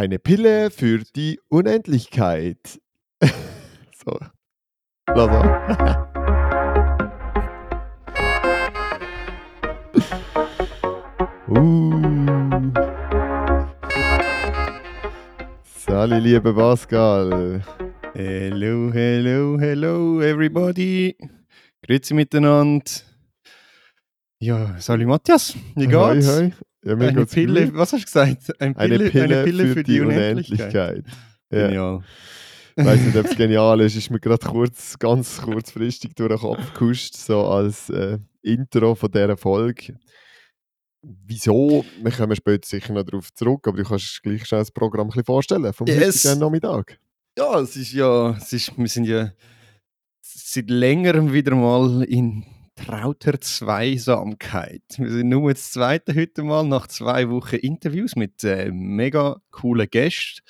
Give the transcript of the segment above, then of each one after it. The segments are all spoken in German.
Eine Pille für die Unendlichkeit. so. Lass uh. Sali, liebe Pascal. Hello, hello, hello, everybody. Grüezi miteinander. Ja, Sali Matthias, wie geht's? Hoi, hoi. Ja, Eine Pille, gut. was hast du gesagt? Eine Pille, Eine Pille, für, die Unendlichkeit. Ja. Genial. Ich weiß nicht, ob es genial ist. Ist mir gerade kurz, ganz kurzfristig durch den Kopf gehuscht, so als äh, Intro von dieser Folge. Wieso? Wir kommen später sicher noch darauf zurück, aber du kannst gleich schon das Programm ein bisschen vorstellen vom Yes. heutigen Nachmittag. Ja, es ist ja, es ist, wir sind ja seit längerem wieder mal in trauter Zweisamkeit. Wir sind nur das zweite heute mal nach zwei Wochen Interviews mit äh, mega coolen Gästen.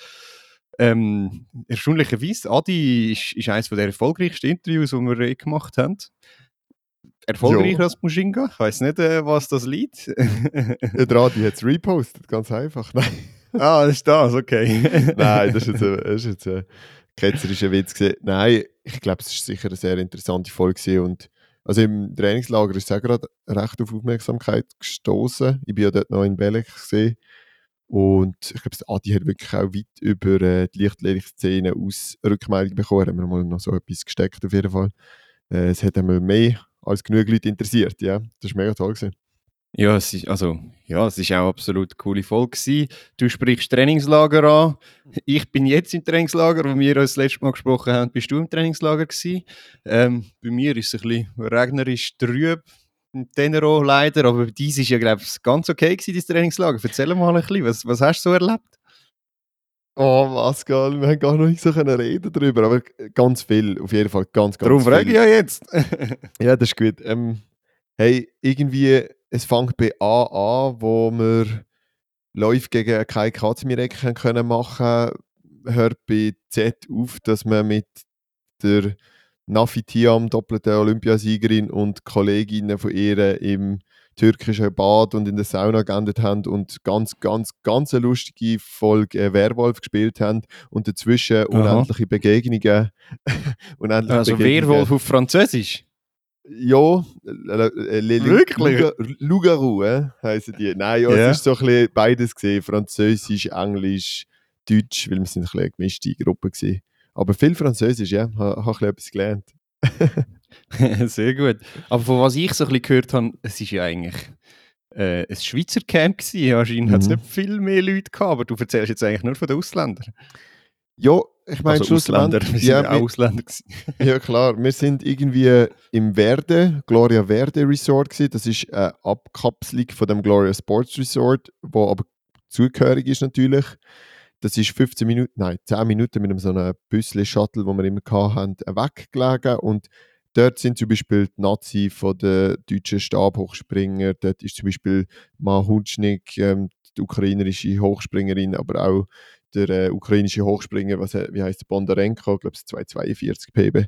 Ähm, erstaunlicherweise, Adi ist, ist eines der erfolgreichsten Interviews, die wir je gemacht haben. Erfolgreicher Ja. als Mushinga. Ich weiß nicht, äh, was das liegt. Ja, der Adi hat es repostet, ganz einfach. Nein, ah, das ist das, okay. Nein das ist jetzt ein, das ist jetzt ein ketzerischer Witz. Gewesen. Nein, ich glaube, es ist sicher eine sehr interessante Folge. Und also im Trainingslager ist es auch gerade recht auf Aufmerksamkeit gestoßen. Ich bin ja dort noch in Belek gesehen. Und ich glaube, Adi hat wirklich auch weit über äh, die Lichtlehrszene aus Rückmeldung bekommen. Haben wir mal noch so etwas gesteckt auf jeden Fall. Äh, es hat einmal mehr als genug Leute interessiert. Ja, das war mega toll. Gewesen. Ja, es ist, also, ja, es ist auch absolut eine coole Folge. gewesen. Du sprichst Trainingslager an. Ich bin jetzt im Trainingslager, wo wir uns das letzte Mal gesprochen haben. Bist du im Trainingslager gewesen? Ähm, bei mir ist es ein bisschen regnerisch trüb. Im Tenero leider, aber dies ist ja, glaube ich, ganz okay gewesen, das Trainingslager. Erzähl mal ein bisschen, was, was hast du so erlebt? Oh, Pascal, wir haben gar noch nicht so reden darüber, aber ganz viel, auf jeden Fall ganz, ganz Darum viel. frage ich ja jetzt. Ja, das ist gut. Ähm, hey, irgendwie, es fängt bei A an, wo wir Läufe gegen keine Katzmirecken können machen hört bei Z auf, dass man mit der Nafi Tiam, doppelte Olympiasiegerin und Kolleginnen von ihr im türkischen Bad und in der Sauna geendet haben und ganz, ganz, ganz eine lustige Folge äh, Werwolf gespielt haben und dazwischen unendliche Begegnungen. unendliche Also Begegnungen. Werwolf auf Französisch. Ja, äh, äh, Le- Wirklich? Luga- Lougarou, äh, heissen die. Nein, ja, Ja. es ist so ein bisschen beides gesehen, Französisch, Englisch, Deutsch, weil wir sind ein bisschen eine gemischte Gruppe gewesen. Aber viel Französisch, ja, habe hab ich etwas gelernt. Sehr gut. Aber von was ich so ein bisschen gehört habe, es ist ja eigentlich äh, ein Schweizer Camp gewesen. Anscheinend hat es Mhm. nicht viel mehr Leute gehabt, aber du erzählst jetzt eigentlich nur von den Ausländern. Ja, ich meine, also Ausländer, wir sind ja, ja, auch wir, Ausländer gewesen. ja, klar, wir sind irgendwie im Verde, Gloria Verde Resort gewesen. Das ist eine Abkapselung von dem Gloria Sports Resort, wo aber zugehörig ist natürlich. Das ist 15 Minuten, nein, 10 Minuten mit einem so einem Büssli-Shuttle, wo wir immer hatten, weggelegen. Und dort sind zum Beispiel die Nazi von der deutschen Stabhochspringer, dort ist zum Beispiel Ma Hunschnik, ähm, die ukrainische Hochspringerin, aber auch der äh, ukrainische Hochspringer, was, he- wie heißt der Bondarenko, ich glaube ist 242 PB,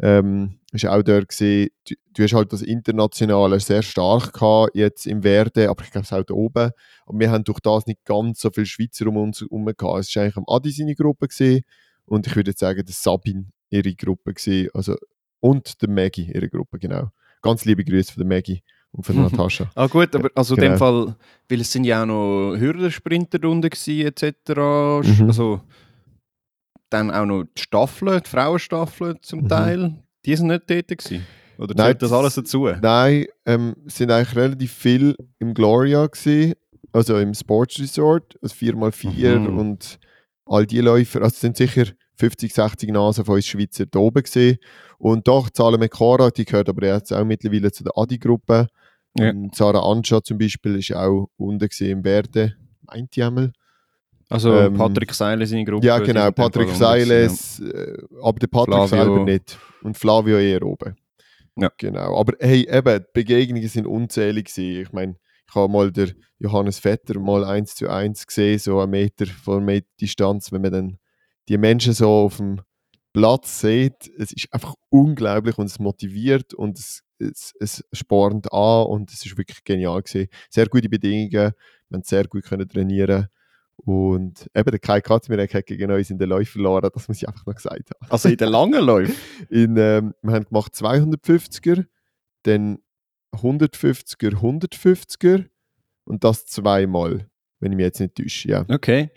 ähm, ist auch dort gesehen. Du, du hast halt das Internationale sehr stark gehabt, jetzt im Werde, aber ich glaube es auch da oben. Aber wir haben durch das nicht ganz so viele Schweizer um uns herum gehabt. Es war eigentlich am Adi seine Gruppe gesehen und ich würde jetzt sagen, dass Sabine ihre Gruppe gesehen, also und der Maggie ihre Gruppe genau. Ganz liebe Grüße von der Maggie und der Natascha. Ah gut, aber also in Genau. dem Fall, weil es sind ja auch noch Hürdensprinterrunden gewesen, etc. Mhm. Also dann auch noch die Staffeln, die Frauenstaffeln zum Mhm. Teil, die sind nicht dort gewesen. Oder Nein, zählt das alles dazu? Nein, ähm, es sind eigentlich relativ viel im Gloria gewesen, also im Sports Resort, also 4x4 Mhm. und all die Läufer, also es sind sicher 50, 60 Nasen von uns Schweizer da oben gewesen. Und doch, Zahlen mit Cora, die gehört aber jetzt auch mittlerweile zu der Adi-Gruppe. Ja. Und Sarah Anscha zum Beispiel ist auch unten im Verde, meint die einmal. Also ähm, Patrick Seiler seine Gruppe. Ja, genau, in Patrick Seiles, äh, aber der Patrick Flavio. selber nicht. Und Flavio eher oben. Ja. Genau. Aber hey, eben, die Begegnungen sind unzählig gewesen. Ich meine, ich habe mal der Johannes Vetter mal eins zu eins gesehen, so einen Meter von Meter Distanz, wenn man dann die Menschen so auf dem Platz sieht. Es ist einfach unglaublich und es motiviert und es, es, es spornt an und es ist wirklich genial gewesen. Sehr gute Bedingungen, man sehr gut können trainieren Und eben der Kai Katzmirek hat gegen uns in den Läufen verloren, das muss ich einfach noch gesagt haben. Also in den langen Läufen? in, ähm, wir haben gemacht 250er, dann 150er, 150er und das zweimal, wenn ich mich jetzt nicht täusche. Ja. Okay.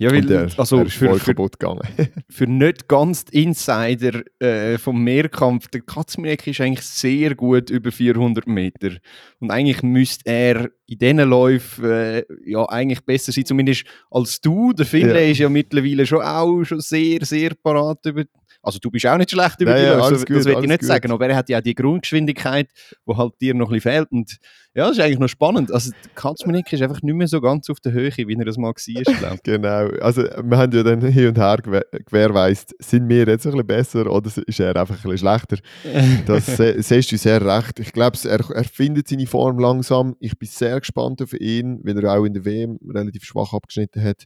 Ja, weil, der, also der ist für, gegangen. für nicht ganz die Insider äh, vom Mehrkampf, der Katzmirek ist eigentlich sehr gut über 400 Meter. Und eigentlich müsste er in diesen Läufen äh, ja eigentlich besser sein, zumindest als du. Der Finlay Ja. ist ja mittlerweile schon auch schon sehr, sehr parat über. Also du bist auch nicht schlecht über Nein, die ja, Läufe, alles das gut, will ich nicht gut. sagen. Aber er hat ja auch die Grundgeschwindigkeit, die halt dir noch ein bisschen fehlt. Und ja, das ist eigentlich noch spannend. Also der Katzmirek ist einfach nicht mehr so ganz auf der Höhe, wie er das mal war. Genau. Also, wir haben ja dann hin und her gewährweist, sind wir jetzt ein bisschen besser oder ist er einfach ein bisschen schlechter? Das siehst du sehr recht. Ich glaube, er, er findet seine Form langsam. Ich bin sehr gespannt auf ihn, weil er auch in der WM relativ schwach abgeschnitten hat.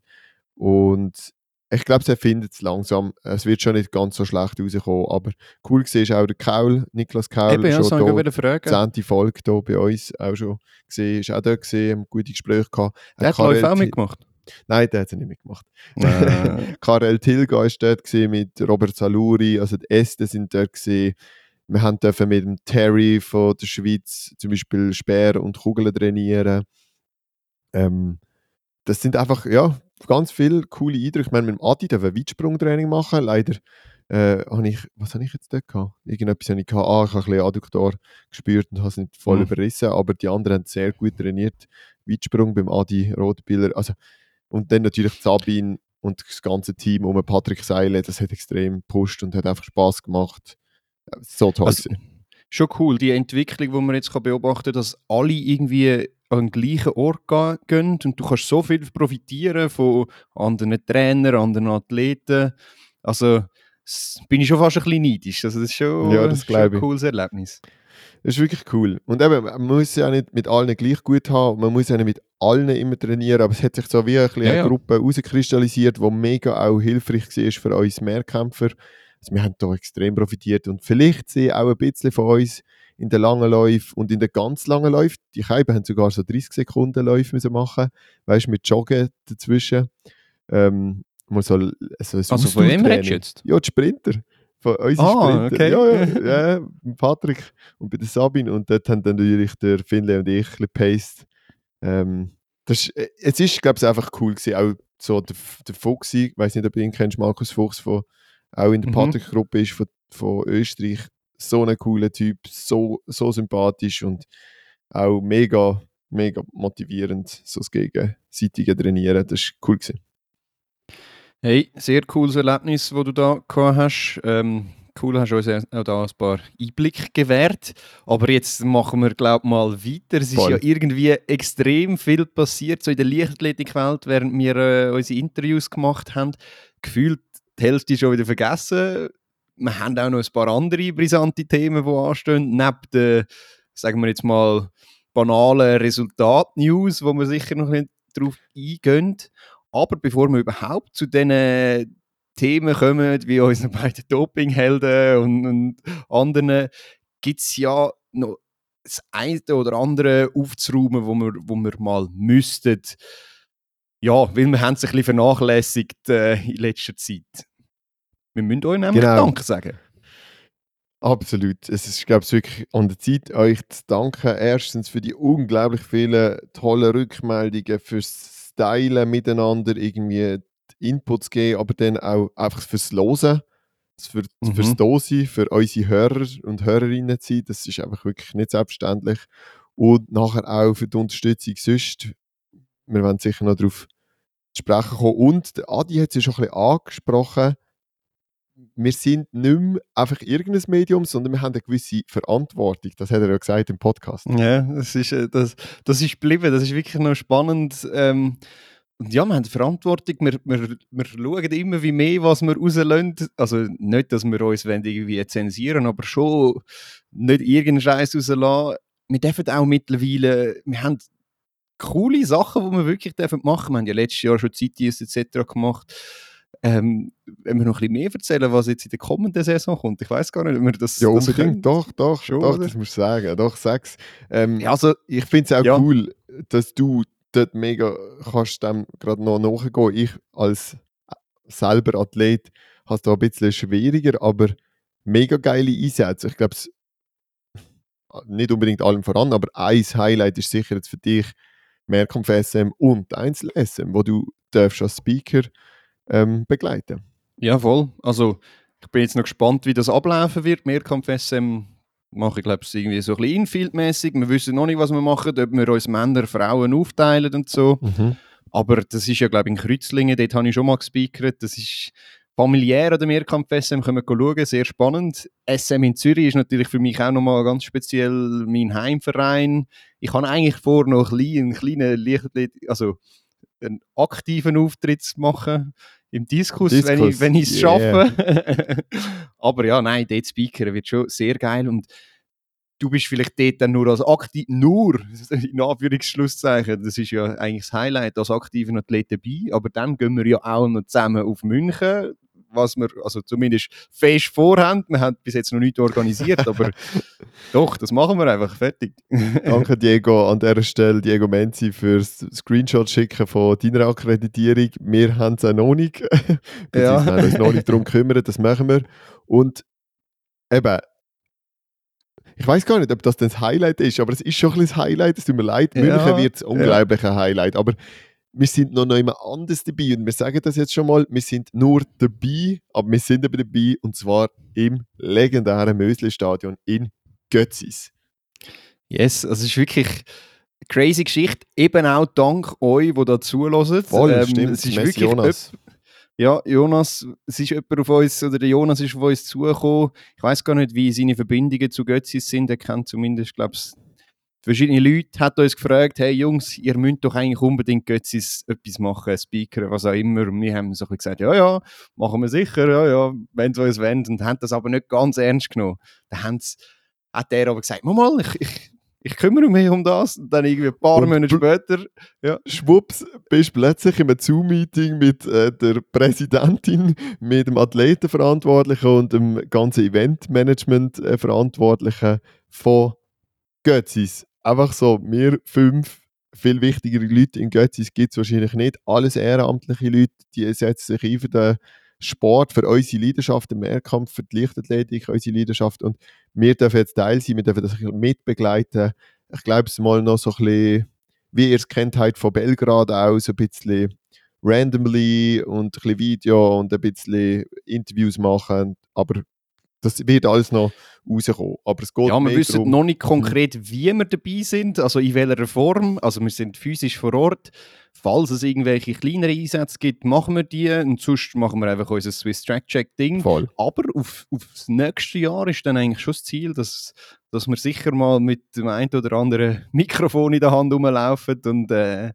Und ich glaube, er findet es langsam. Es wird schon nicht ganz so schlecht rauskommen. Aber cool ist auch der Kaul, Niklas Kaul, Eben, ja, schon da, wieder fragen. zehnte Folge hier bei uns auch schon gesehen. Ist auch dort gesehen, haben gute Gespräche gehabt. Der hat Karel auch mitgemacht. Nein, der hat es nicht mitgemacht. Äh, Karel Tilga war dort gewesen mit Robert Saluri, also die Äste sind dort gesehen. Wir haben dürfen mit dem Terry von der Schweiz zum Beispiel Speer und Kugeln trainieren. Ähm, das sind einfach, ja, ganz viele coole Eindrücke. Ich meine, mit dem Adi dürfen wir Weitsprungtraining machen. Leider äh, habe ich, was habe ich jetzt dort gehabt? Irgendetwas habe ich gehabt. Ah, ich habe ein bisschen Adduktor gespürt und habe es nicht voll Mhm. überrissen, aber die anderen haben sehr gut trainiert. Weitsprung beim Adi Rotbiller. Also, und dann natürlich Sabine und das ganze Team um Patrick Seile, das hat extrem gepusht und hat einfach Spaß gemacht. Ja, So toll. Also, schon cool, die Entwicklung, die man jetzt kann beobachten kann, dass alle irgendwie an den gleichen Ort gehen und du kannst so viel profitieren von anderen Trainern, anderen Athleten. Also bin ich schon fast ein bisschen neidisch. Also das ist schon, Ja, das schon ein cooles Erlebnis. Das ist wirklich cool. Und eben, man muss ja nicht mit allen gleich gut haben, man muss ja nicht mit allen immer trainieren, aber es hat sich so wie ein bisschen Ja, eine ja. Gruppe herauskristallisiert, die mega auch hilfreich war für uns Mehrkämpfer. Also wir haben da extrem profitiert und vielleicht sehen auch ein bisschen von uns in den langen Läufen und in den ganz langen Läufen. Die Scheiben haben sogar so 30 Sekunden Läufe müssen machen, weißt du, mit Joggen dazwischen. Ähm, mal so, so ein Also von wem redest du jetzt? Ja, die Sprinter. Von unseren Ah, Sprinter. okay. Ja, ja, ja, Patrick und bei der Sabine. Und dort haben dann natürlich der Finlay und ich ein bisschen paced. Ähm, das ist, äh, es ist, glaube ich, einfach cool gewesen. Auch so der, der Fuchsi, ich weiß nicht, ob du ihn kennst, Markus Fuchs, der auch in der Mhm. Patrick-Gruppe ist von, von Österreich. So ein cooler Typ, so, so sympathisch und auch mega, mega motivierend, so das gegenseitige Trainieren. Das ist cool gewesen. Hey, sehr cooles Erlebnis, das du da gehabt hast. Ähm, cool, hast du uns auch da ein paar Einblicke gewährt. Aber jetzt machen wir, glaube ich, mal weiter. Es ist Voll. ja irgendwie extrem viel passiert so in der Leichtathletikwelt, während wir äh, unsere Interviews gemacht haben. Gefühlt die Hälfte schon wieder vergessen. Wir haben auch noch ein paar andere brisante Themen, die anstehen. Neben den, sagen wir jetzt mal, banalen Resultat-News, wo wir sicher noch nicht drauf eingehen. Aber bevor wir überhaupt zu diesen Themen kommen, wie unseren beiden Dopinghelden und, und anderen, gibt es ja noch das eine oder andere aufzuräumen, wo wir, wo wir mal müssten. Ja, weil wir haben es ein bisschen vernachlässigt äh, in letzter Zeit. Wir müssen euch nämlich Genau. Danke sagen. Absolut. Es ist, glaube ich, wirklich an der Zeit, euch zu danken. Erstens für die unglaublich vielen tollen Rückmeldungen, fürs Teilen miteinander, irgendwie die Inputs geben, aber dann auch einfach fürs Losen, für, Mhm. fürs Dosen, für unsere Hörer und Hörerinnen zu sein. Das ist einfach wirklich nicht selbstverständlich. Und nachher auch für die Unterstützung sonst. Wir werden sicher noch darauf sprechen kommen. Und Adi hat es ja schon ein bisschen angesprochen wir sind nicht mehr einfach irgendein Medium, sondern wir haben eine gewisse Verantwortung. Das hat er ja gesagt im Podcast. Ja, das ist, äh, das, das ist geblieben. Das ist wirklich noch spannend. Ähm, und ja, wir haben Verantwortung. Wir, wir, wir schauen immer wie mehr, was wir rauslösen. Also nicht, dass wir uns irgendwie zensieren, aber schon nicht irgendeinen Scheiß rauslassen. Wir dürfen auch mittlerweile, wir haben coole Sachen, die wir wirklich dürfen machen. Wir haben ja letztes Jahr schon Zeitdienst etc. gemacht. Ähm, wenn wir noch ein bisschen mehr erzählen, was jetzt in der kommenden Saison kommt, ich weiß gar nicht, ob wir das, Ja, unbedingt. können. Doch, doch, Schon, doch, oder? das musst du sagen. Doch, sag's. Ähm, Ja, also, ich finde es auch Ja. cool, dass du dort mega kannst dem gerade noch nachgehen. Ich als selber Athlet habe es da ein bisschen schwieriger, aber mega geile Einsätze. Ich glaube, nicht unbedingt allem voran, aber ein Highlight ist sicher jetzt für dich Mehrkampf SM und Einzel SM, wo du darfst als Speaker ähm, begleiten. Ja, voll. Also ich bin jetzt noch gespannt, wie das ablaufen wird. Mehrkampf SM mache ich glaube ich irgendwie so ein bisschen infieldmäßig. Wir wissen noch nicht, was wir machen, ob wir uns Männer, Frauen aufteilen und so. Mhm. Aber das ist ja glaube ich in Kreuzlingen, dort habe ich schon mal gespeakert. Das ist familiär an der Mehrkampf SM können wir schauen, sehr spannend. SM in Zürich ist natürlich für mich auch nochmal ganz speziell mein Heimverein. Ich habe eigentlich vor, noch einen kleinen, kleinen also einen aktiven Auftritt zu machen im Diskus, Diskus. wenn ich wenn es yeah. schaffe. Aber ja, nein, dort Speaker wird schon sehr geil und du bist vielleicht dort dann nur als aktiv, nur, in Anführungsschlusszeichen, das ist ja eigentlich das Highlight, als aktiver Athlet dabei, aber dann gehen wir ja auch noch zusammen auf München, was wir also zumindest fest vorhaben. Wir haben bis jetzt noch nichts organisiert, aber doch, das machen wir einfach. Fertig. Danke, Diego, an dieser Stelle, Diego Menzi, fürs Screenshot schicken von deiner Akkreditierung. Wir haben es auch noch nicht. ja. Wir haben uns noch nicht darum gekümmert, das machen wir. Und eben, ich weiß gar nicht, ob das das Highlight ist, aber es ist schon ein bisschen das Highlight. Es tut mir leid, München ja, wird es unglaublich ja. Highlight. Aber wir sind noch jemand anders dabei und wir sagen das jetzt schon mal, wir sind nur dabei, aber wir sind aber dabei und zwar im legendären Mösli-Stadion in Götzis. Yes, es ist wirklich eine crazy Geschichte, eben auch dank euch, die da zulassen. Voll, ähm, stimmt, es ist wirklich Jonas. Ja, Jonas, es ist jemand auf uns, oder der Jonas ist auf uns zugekommen. Ich weiß gar nicht, wie seine Verbindungen zu Götzis sind. Er kennt zumindest, glaube ich, verschiedene Leute haben uns gefragt, hey Jungs, ihr müsst doch eigentlich unbedingt Götzis etwas machen, Speaker, was auch immer. Und wir haben so ein gesagt, ja, ja, machen wir sicher, ja, ja, wenn sie uns wollen. Und haben das aber nicht ganz ernst genommen. Dann hat der aber gesagt, mal, ich, ich, ich kümmere mich um das. Und dann irgendwie ein paar und Monate später, ja. Schwupps, bist plötzlich in einem Zoom-Meeting mit äh, der Präsidentin, mit dem Athletenverantwortlichen und dem ganzen Eventmanagement-Verantwortlichen von Götzis einfach so, wir fünf viel wichtigere Leute in Götzis gibt es wahrscheinlich nicht. Alles ehrenamtliche Leute, die setzen sich ein für den Sport, für unsere Leidenschaft, den Mehrkampf, für die Leichtathletik, unsere Leidenschaft. Und wir dürfen jetzt Teil sein, wir dürfen das mitbegleiten. Ich glaube, es mal noch so ein bisschen, wie ihr es kennt, halt von Belgrad aus, ein bisschen randomly und ein bisschen Video und ein bisschen Interviews machen. Aber das wird alles noch rauskommen. Aber es geht ja, wir wissen darum, noch nicht konkret, wie wir dabei sind, also in welcher Form. Also wir sind physisch vor Ort. Falls es irgendwelche kleinere Einsätze gibt, machen wir die. Und sonst machen wir einfach unser Swiss Track Check Ding. Voll. Aber auf, auf das nächste Jahr ist dann eigentlich schon das Ziel, dass, dass wir sicher mal mit dem einen oder anderen Mikrofon in der Hand rumlaufen und äh,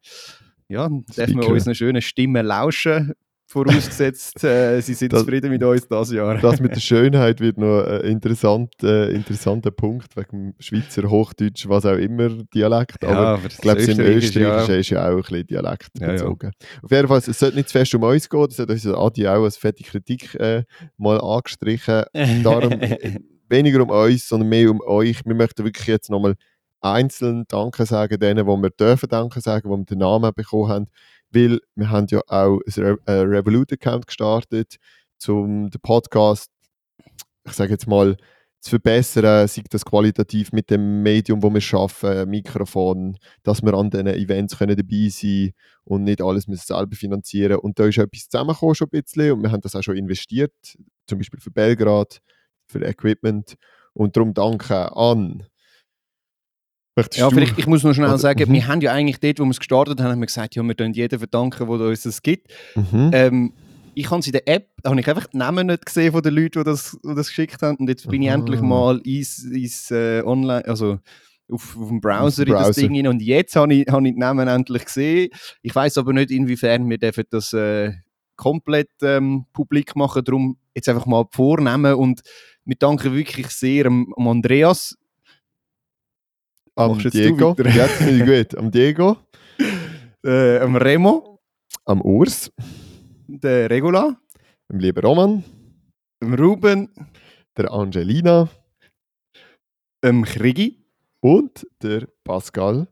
ja, dürfen wir unseren schönen Stimmen lauschen vorausgesetzt, äh, sie sind das, zufrieden mit uns dieses Jahr. das mit der Schönheit wird noch ein interessant, äh, interessanter Punkt wegen dem Schweizer Hochdeutsch, was auch immer Dialekt. Ja, aber, aber ich glaube, im Österreichischen ist ja auch ein bisschen Dialekt ja, bezogen. Ja. Auf jeden Fall, es sollte nicht zu fest um uns gehen, das hat uns Adi auch als fette Kritik äh, mal angestrichen. Darum weniger um uns, sondern mehr um euch. Wir möchten wirklich jetzt nochmal einzeln Danke sagen, denen, wo wir dürfen Danke sagen, wo wir den Namen bekommen haben weil wir haben ja auch ein Revolut-Account gestartet, um den Podcast, ich sage jetzt mal, zu verbessern, sei das qualitativ mit dem Medium, wo wir arbeiten, Mikrofon, dass wir an diesen Events können dabei sein und nicht alles müssen selber finanzieren. Und da ist etwas zusammengekommen schon ein bisschen und wir haben das auch schon investiert, zum Beispiel für Belgrad, für Equipment. Und darum danke an ja, vielleicht, ich muss noch schnell also, sagen, wir haben ja eigentlich dort, wo wir es gestartet haben, haben wir gesagt, ja, wir können jeden verdanken, der uns das gibt. Mhm. Ähm, ich habe in der App, habe ich einfach die Namen nicht gesehen von den Leuten, die das, die das geschickt haben. Und jetzt bin ich endlich mal ins, ins äh, Online, also auf, auf dem Browser, Browser, in das Ding hin. Und jetzt habe ich, habe ich die Namen endlich gesehen. Ich weiß aber nicht, inwiefern wir dürfen das äh, komplett ähm, publik machen. Darum jetzt einfach mal vornehmen und wir danken wirklich sehr am Andreas am Diego. Jetzt finde ich gut. Am Diego. Äh, am Remo. Am Urs. Der Regula. Am lieben Roman. Am Ruben. Der Angelina. Am Krigi. Und der Pascal.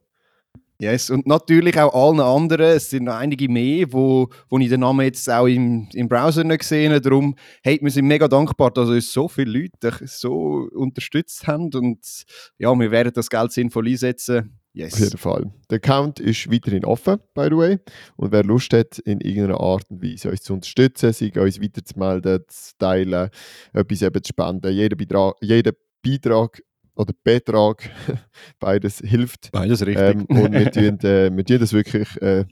Yes, und natürlich auch allen anderen. Es sind noch einige mehr, wo, wo ich den Namen jetzt auch im, im Browser nicht gesehen habe. Darum, hey, wir sind mega dankbar, dass uns so viele Leute so unterstützt haben. Und ja, wir werden das Geld sinnvoll einsetzen. Yes. Auf jeden Fall. Der Account ist weiterhin offen, by the way. Und wer Lust hat, in irgendeiner Art und Weise uns zu unterstützen, sich uns weiterzumelden, zu teilen, etwas eben zu spenden, jeder Beitrag, jeder Beitrag oder Betrag, beides hilft. Beides richtig. Ähm, und wir tun, äh, wir tun das wirklich äh,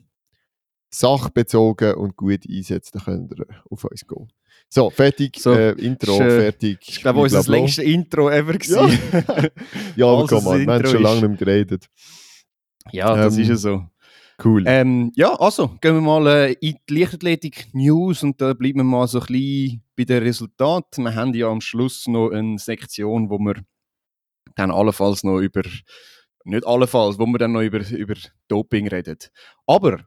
sachbezogen und gut einsetzen, dann könnt ihr auf uns gehen. So, fertig, So, äh, Intro, ist, fertig. Ich glaube, unser blablabla. längste Intro ever Ja, ja aber Also, komm mal, das wir haben schon lange nicht mehr geredet. ja, das Ähm, ist ja so. Cool. Ähm, ja, also gehen wir mal äh, in die Leichtathletik-News und da bleiben wir mal so ein bisschen bei den Resultaten. Wir haben ja am Schluss noch eine Sektion, wo wir dann allenfalls noch über, nicht allenfalls, wo wir dann noch über, über Doping reden. Aber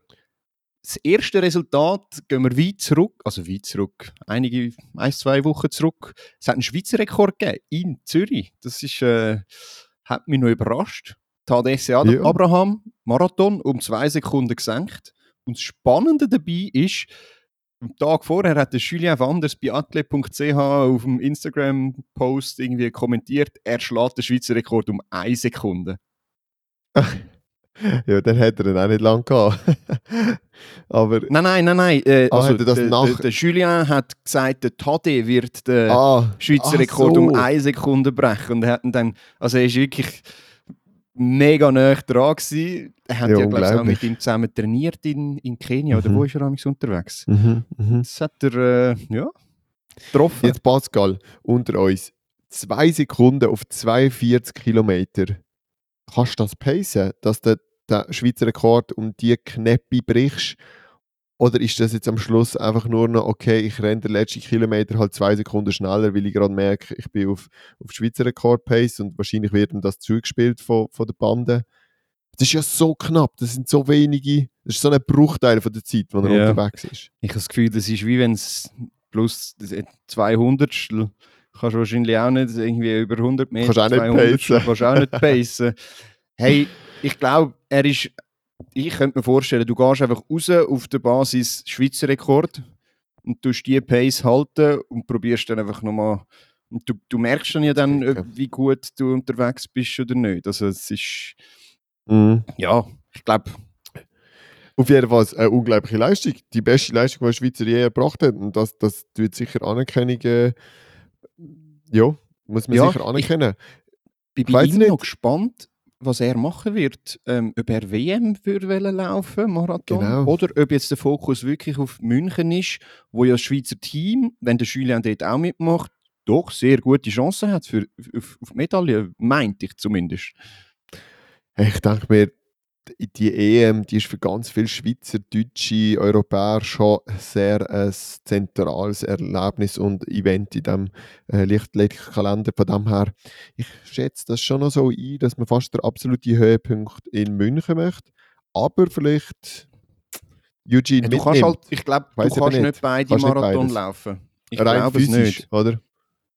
das erste Resultat gehen wir weit zurück, also weit zurück, einige, ein, zwei Wochen zurück. Es hat einen Schweizer Rekord gegeben in Zürich. Das ist, äh, hat mich noch überrascht. Tadesse Ad- Ja. Abraham, Marathon, um zwei Sekunden gesenkt. Und das Spannende dabei ist, am Tag vorher hat der Julien Wanders bei atlet.ch auf dem Instagram-Post irgendwie kommentiert, er schlägt den Schweizer Rekord um eine Sekunde. Ja, dann hätte er ihn auch nicht lange gehabt. Aber, Nein, nein, nein, nein. Äh, Ah, also das der, nach- der, Julien hat gesagt, der Tade wird den ah, Schweizer Rekord so. um eine Sekunde brechen. Und er hat dann, also er ist wirklich mega nah dran gewesen. Er hat Ja, ja, glaube ich, auch mit ihm zusammen trainiert in, in Kenia. Oder Mhm. wo ist er amigs unterwegs? Mhm, mhm. Das hat er, äh, ja, getroffen. Jetzt Pascal, unter uns. Zwei Sekunden auf 42 Kilometer. Kannst du das pacen, dass du den Schweizer Rekord um die Knäppi brichst? Oder ist das jetzt am Schluss einfach nur noch, okay, ich renne den letzten Kilometer halt zwei Sekunden schneller, weil ich gerade merke, ich bin auf, auf Schweizer Rekord-Pace und wahrscheinlich wird ihm das zugespielt von, von der Bande. Das ist ja so knapp, das sind so wenige, das ist so ein Bruchteil von der Zeit, wo er Ja. unterwegs ist. Ich habe das Gefühl, das ist wie wenn es plus 200 kannst du wahrscheinlich auch nicht irgendwie über 100 Meter, Kannst auch nicht 200 pacen. kannst auch nicht pacen. Hey, ich glaube, er ist, ich könnte mir vorstellen, du gehst einfach raus auf der Basis Schweizer Rekord und tust die Pace halten und probierst dann einfach nochmal, und du, du merkst dann ja dann, ob- wie gut du unterwegs bist oder nicht. Also es ist, Mhm. ja, ich glaube, Auf jeden Fall eine unglaubliche Leistung. Die beste Leistung, die Schweizer je erbracht hat. Und das, das tut sicher Anerkennung. Äh, ja, muss man Ja, sicher anerkennen. bin Ich bei weiss ihm nicht. noch gespannt, was er machen wird. Ähm, ob er WM würde laufen, Marathon, Genau. oder ob jetzt der Fokus wirklich auf München ist, wo ja das Schweizer Team, wenn der Julien dort auch mitmacht, doch sehr gute Chancen hat für, auf, auf Medaille, meinte ich zumindest. Ich denke mir, die EM die ist für ganz viele Schweizer, Deutsche, Europäer schon sehr ein zentrales Erlebnis und Event in diesem äh, Lichtathletikkalender. Von dem her, ich schätze das schon noch so ein, dass man fast der absolute Höhepunkt in München möchte. Aber vielleicht Eugene Ja, du kannst mitnimmt. halt, ich glaube, du kannst nicht, nicht. beide Kannst nicht Marathon beides. laufen. Ich rein glaube es physisch, nicht. oder?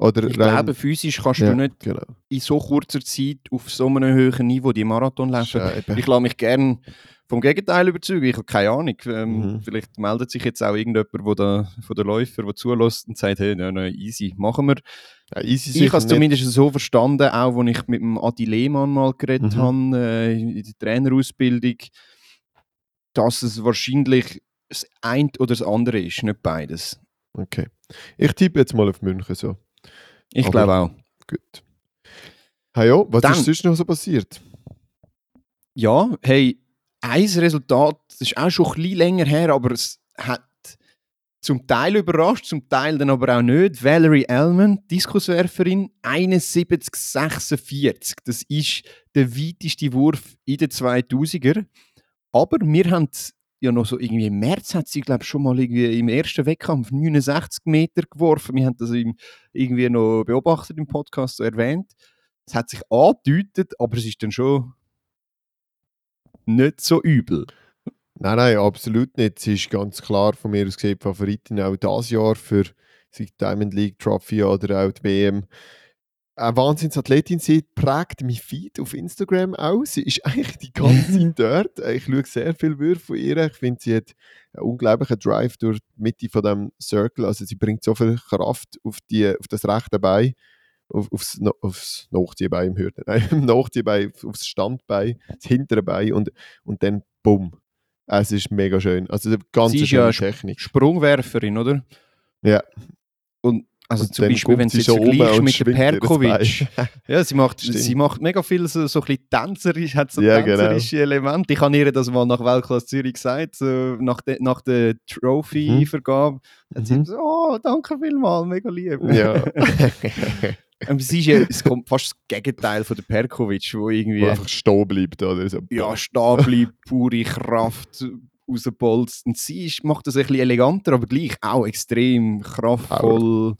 Oder Ich rein, glaube, physisch kannst ja, du nicht Genau. in so kurzer Zeit auf so einem höheren Niveau die Marathon laufen. Scheibe. Ich lasse mich gerne vom Gegenteil überzeugen. Ich habe keine Ahnung. Ähm, Mhm. Vielleicht meldet sich jetzt auch irgendjemand wo da, von den Läufern, der zulässt und sagt, hey, nein, nein, easy, machen wir. Ja, easy Ich habe es zumindest so verstanden, auch als ich mit dem Adi Lehmann mal geredet Mhm. habe, äh, in der Trainerausbildung, dass es wahrscheinlich das eine oder das andere ist, nicht beides. Okay. Ich tippe jetzt mal auf München so. Ich glaube auch. Gut. Hey, ja, was Dann- ist sonst noch so passiert? Ja, hey, ein Resultat, das ist auch schon ein bisschen länger her, aber es hat zum Teil überrascht, zum Teil dann aber auch nicht. Valerie Ellman, Diskuswerferin, 71,46. Das ist der weiteste Wurf in den 2000er. Aber wir haben ja noch so irgendwie im März hat sie, glaube schon mal irgendwie im ersten Wettkampf 69 Meter geworfen. Wir haben das irgendwie noch beobachtet im Podcast so erwähnt. Es hat sich angedeutet, aber es ist dann schon nicht so übel. Nein, nein, absolut nicht. Sie ist ganz klar von mir aus gesehen Favoritin auch dieses Jahr für die Diamond League Trophy oder auch die WM. Eine Wahnsinnsathletin sie prägt mein Feed auf Instagram auch. Sie ist eigentlich die ganze Zeit dort. Ich schaue sehr viel Würfe von ihr. Ich finde, sie hat einen unglaublichen Drive durch die Mitte von dem Circle. Also sie bringt so viel Kraft auf, die, auf das rechte Bein, auf, aufs, aufs Nachziehbein im Hürden, nein, im Nachziehbein, aufs Standbein, das hintere Bein und, und dann bumm. Es ist mega schön. Also eine ganz Sie ist schöne ja Technik. Sprungwerferin, oder? Ja. Und also Und zum dann Beispiel, wenn sie jetzt um vergleichst mit der Perkovic. Ja, sie macht, Stimmt. sie macht mega viel so, so ein bisschen tänzerisch, hat so Ja, genau. tänzerische Elemente. Ich habe ihr das mal nach Weltklasse Zürich gesagt, so nach, de, nach der Trophy-Vergabe. Hat sie Mhm. so, oh, danke vielmals, mega lieb. ja. Sie ist ja, es kommt fast das Gegenteil von der Perkovic, wo irgendwie Wo einfach stehen bleibt. Oder so. ja, stehen bleibt, pure Kraft rausbolzt. Und sie ist, macht das ein bisschen eleganter, aber gleich auch extrem kraftvoll.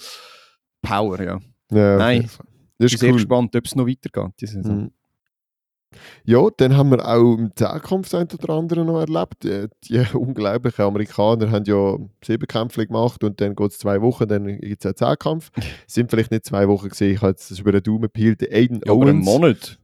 Power, ja. Ja, auf Nein. Ich bin ist sehr cool. gespannt, ob es noch weitergeht. diese Saison. Mhm. Ja, dann haben wir auch im Zehnkampf das eine oder andere noch erlebt. Die, die unglaublichen Amerikaner haben ja sieben Kämpfe gemacht und dann geht es zwei Wochen, dann gibt es einen Zehnkampf. Es sind vielleicht nicht zwei Wochen gesehen, ich habe jetzt das über den Daumen gepeilt. Der Aiden Ja, aber einen Owens, Monat.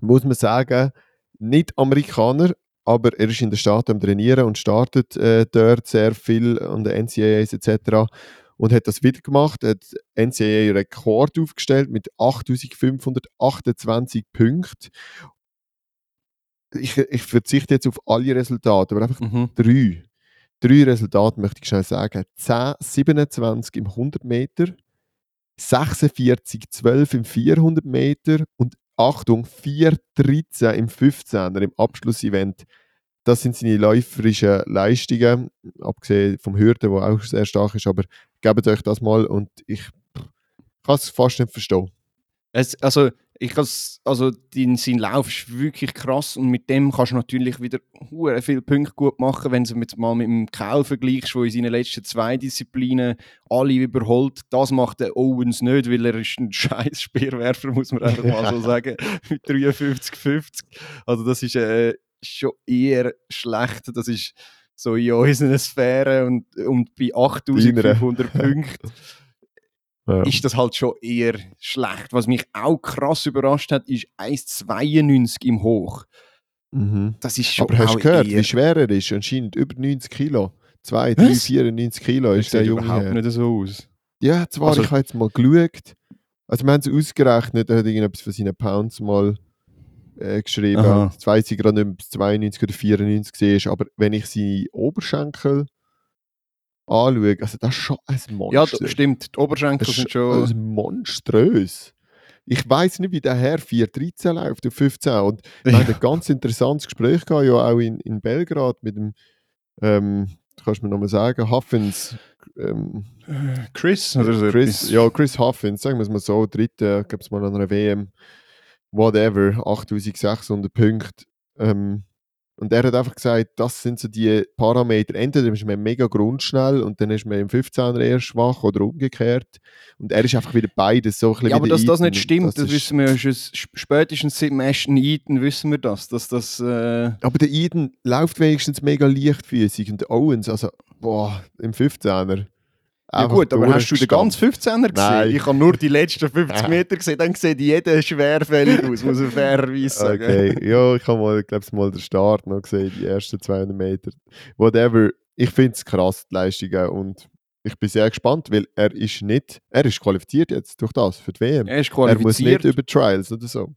muss man sagen, nicht Amerikaner, aber er ist in den Staaten am Trainieren und startet äh, dort sehr viel an den NCAAs etc. Und hat das wieder gemacht, hat NCAA-Rekord aufgestellt mit 8528 Punkten. Ich, ich verzichte jetzt auf alle Resultate, aber einfach Mhm. drei. Drei Resultate möchte ich schnell sagen. 10, 27 im 100 Meter, 46, 12 im 400 Meter und Achtung, 4, 13 im 15er im Abschlussevent. Das sind seine läuferischen Leistungen, abgesehen vom Hürden, der auch sehr stark ist, aber gebt euch das mal und ich kann es fast nicht verstehen. Es, also, ich also dein, sein Lauf ist wirklich krass und mit dem kannst du natürlich wieder hure viele Punkte gut machen, wenn du jetzt mal mit dem Kel vergleichst, der in seinen letzten zwei Disziplinen alle überholt. Das macht der Owens nicht, weil er ist ein scheiß Speerwerfer, muss man einfach mal so sagen, mit 53,50. Also das ist äh, schon eher schlecht. Das ist so in unseren Sphären und, und bei 8500 Punkten Ja. ist das halt schon eher schlecht. Was mich auch krass überrascht hat, ist 1,92 im Hoch. Mhm. Das ist schon Aber hast du gehört, eher, wie schwer er ist? Anscheinend über 90 Kilo. 2, 3, Was? 94 Kilo das ist der sieht Junge. überhaupt her. nicht so aus. Ja, zwar, Also- ich habe jetzt mal geschaut. Also, wir haben es ausgerechnet, er hat irgendetwas von seinen Pounds mal äh, geschrieben. Aha. Jetzt weiss ich gerade nicht, ob es 92 oder 94 war, aber wenn ich seine Oberschenkel anschaue, also das ist schon ein Monster. Ja, das stimmt. Die Oberschenkel Das sind ist schon. ein monströs. Ich weiß nicht, wie der Herr 4,13 läuft auf 15. Und wir hatten ein ganz interessantes Gespräch gehabt, ja auch in, in Belgrad mit dem, ähm, kannst du mir nochmal sagen, Huffins. Ähm, Chris oder so. Chris, ja, Chris Huffins, sagen wir es mal so, dritte, gab es mal an einer WM, whatever, 8600 Punkte. Ähm, und er hat einfach gesagt, das sind so die Parameter. Entweder ist man mega grundschnell und dann ist man im 15er eher schwach oder umgekehrt. Und er ist einfach wieder beides so ein bisschen Ja, aber dass der das nicht stimmt, das, ist- wissen wir schon sp- spätestens seit dem Ashton Eaton wissen wir das, dass das äh, Aber der Eden läuft wenigstens mega leichtfüßig und der Owens, also, boah, im 15er. Ja gut, aber hast du den ganzen 15er gesehen? Nein. Ich habe nur die letzten 50 Ah. Meter gesehen, dann sieht jeder schwerfällig aus, muss man fairerweise sagen. Okay, ja, ich habe mal, glaube mal den Start noch gesehen, die ersten 200 Meter. Whatever, ich finde es krass, die Leistungen und ich bin sehr gespannt, weil er ist nicht, er ist qualifiziert jetzt durch das, für die WM. Er ist Er muss qualifiziert nicht über Trials oder so.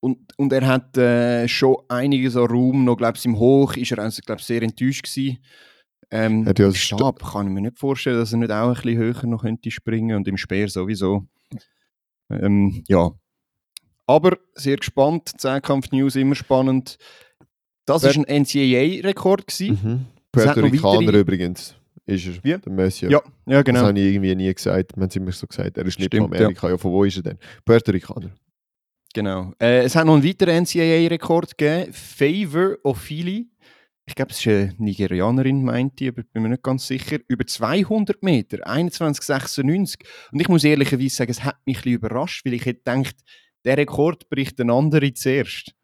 und, und er hat äh, schon einiges an Raum, noch glaube ich im Hoch ist er also, glaub, sehr enttäuscht gewesen. Ähm, ja Im das Sta- Stab kann ich mir nicht vorstellen, dass er nicht auch ein bisschen höher noch könnte springen und im Speer sowieso. Ähm, ja. Aber sehr gespannt, Zehnkampf-News immer spannend. Das war ein NCAA-Rekord. Mhm. Puerto Ricaner übrigens, ist er, Wie? der Monsieur. Ja, ja, Das genau. habe ich irgendwie nie gesagt, man hat immer so gesagt, er ist nicht Stimmt, von Amerika, ja. von wo ist er denn? Puerto Ricaner. genau. Äh, es hat noch einen weiteren NCAA-Rekord gegeben. Favor Ofili. Ich glaube, es ist eine Nigerianerin, meinte ich, aber bin mir nicht ganz sicher. Über 200 Meter, 21,96. Und ich muss ehrlicherweise sagen, es hat mich ein bisschen überrascht, weil ich hätte gedacht, der Rekord bricht ein andere zuerst.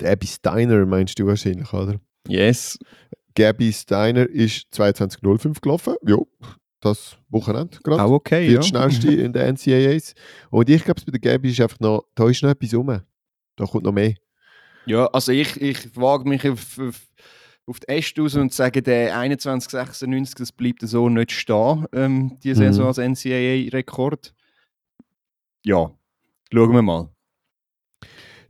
Der Abby Steiner meinst du wahrscheinlich, oder? Yes. Gabby Steiner ist 22.05 gelaufen. Ja, das Wochenende gerade. Auch okay, Viert ja. schnellste in den NCAAs. Und ich glaube, bei der Gabi ist einfach noch, da ist noch etwas rum. Da kommt noch mehr. Ja, also ich, ich wage mich auf, auf, auf die Äste raus und sage, der 2196, das bleibt so nicht stehen, ähm, die Saison Mhm. als NCAA-Rekord. Ja, schauen wir mal.